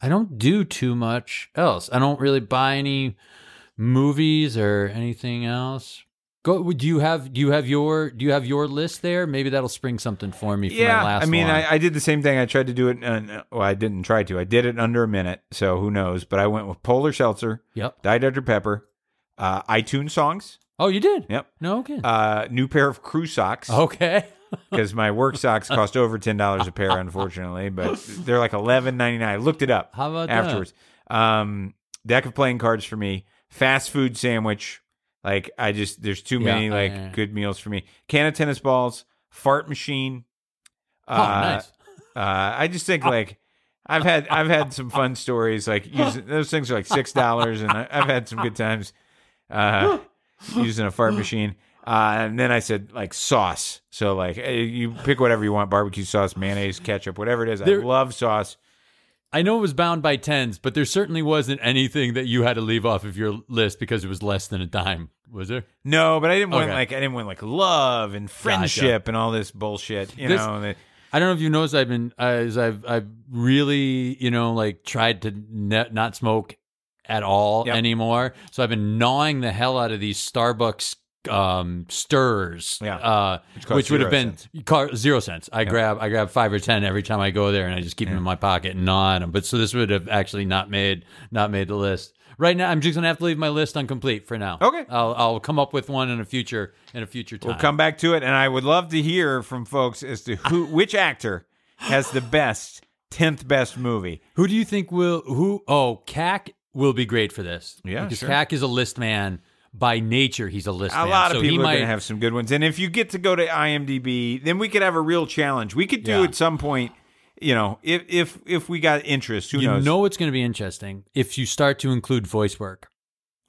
I don't do too much else. I don't really buy any movies or anything else. Go. Do you have? Do you have your? Do you have your list there? Maybe that'll spring something for me for yeah, I mean. I, I did the same thing. I tried to do it. Uh, well, I didn't try to. I did it under a minute. So who knows? But I went with Polar Seltzer, yep. Diet Dr Pepper, uh, iTunes songs. Oh, you did. Yep. No. Okay. Uh, new pair of crew socks. okay. because my work socks cost over ten dollars a pair, unfortunately. But they're like eleven ninety nine. I looked it up How about afterwards. Um, deck of playing cards for me. Fast food sandwich. Like I just there's too Yeah, many yeah, like yeah. good meals for me. Can of tennis balls. Fart machine. Oh, nice. Uh, I just think like I've had I've had some fun stories. Like using those things are like six dollars, and I, I've had some good times uh, using a fart machine. Uh, and then I said like sauce. So like eh, you pick whatever you want: barbecue sauce, mayonnaise, ketchup, whatever it is. There- I love sauce. I know it was bound by tens, but there certainly wasn't anything that you had to leave off of your list because it was less than a dime. Was there? No, but I didn't want Okay. like I didn't want like love and friendship and all this bullshit. You This- know. that- I don't know if you noticed. I've been as I've I've really you know like tried to ne- not smoke at all Yep. anymore. So I've been gnawing the hell out of these Starbucks um, stirs, Yeah. uh, Which which, would have been car, zero cents. I grab I grab five or ten every time I go there, and I just keep them in my pocket and gnaw on them. But so this would have actually not made not made the list. Right now, I'm just gonna have to leave my list incomplete for now. Okay. I'll I'll come up with one in a future in a future time. We'll come back to it, and I would love to hear from folks as to who, which actor has the best tenth best movie. Who do you think will who? Oh, CAC will be great for this. Yeah, because sure. CAC is a list man by nature. He's a list A man. lot of so people are might, going to have some good ones, and if you get to go to IMDb, then we could have a real challenge. We could do Yeah. at some point, you know, if if if we got interest. Who You knows? know it's going to be interesting if you start to include voice work.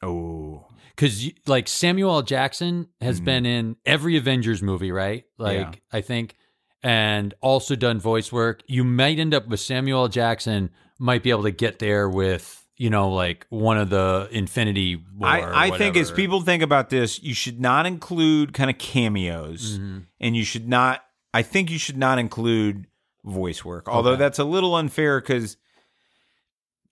oh, because like Samuel L. Jackson has mm-hmm. been in every Avengers movie, right? Like Yeah. I think, and also done voice work. You might end up with Samuel L. Jackson. Might be able to get there with you know like one of the Infinity War. I, I think as people think about this, you should not include kind of cameos, Mm-hmm. and you should not. I think you should not include voice work, although Okay. that's a little unfair because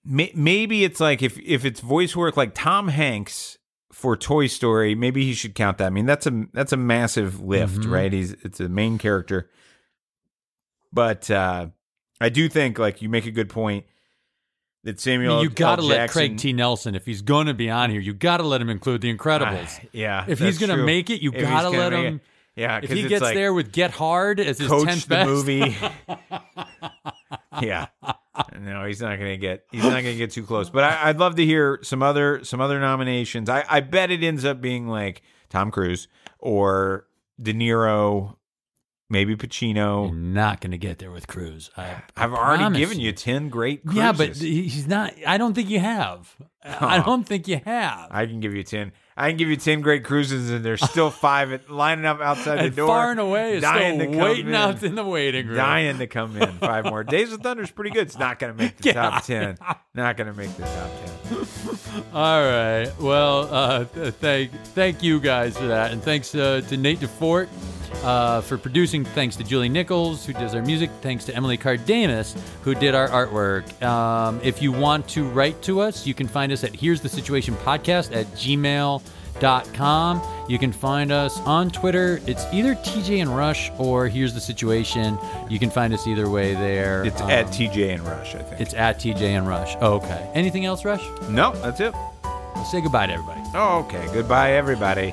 may, maybe it's like if if it's voice work like Tom Hanks for Toy Story, maybe he should count that. I mean, that's a that's a massive lift, Mhm. right? He's it's a main character, but uh, I do think like you make a good point that I Samuel. mean, you got to let Craig T. Nelson if he's going to be on here. You got to let him include The Incredibles. Ah, yeah, if he's going to make it, you got to let him. it. Yeah, if he gets like there with Get Hard as his coach tenth the best, movie. yeah, no, he's not gonna get. He's not gonna get too close. But I, I'd love to hear some other some other nominations. I, I bet it ends up being like Tom Cruise or De Niro, maybe Pacino. You're not going to get there with Cruise. I, I've already given you. you ten great. Cruises. Yeah, but he's not. I don't think you have. I Oh. don't think you have. I can give you ten. I can give you ten great cruises, and there's still five at, lining up outside the and door. far and away is dying still to come waiting in. out in the waiting room. dying to come in. Five more. Days of Thunder is pretty good. It's not going to make the Yeah. top ten. Not going to make the top ten. All right. Well, uh, th- thank thank you guys for that, and thanks uh, to Nate DeFort uh, for producing. Thanks to Julie Nichols who does our music. Thanks to Emily Cardamus who did our artwork. Um, if you want to write to us, you can find us at Here's the Situation Podcast at gmail.com. You can find us on Twitter. It's either TJ and Rush or Here's the Situation. You can find us either way there. It's Um, at TJ and Rush, I think. it's at TJ and Rush. okay. Anything else, Rush? no, that's it. Say goodbye to everybody. Oh, okay. Goodbye, everybody.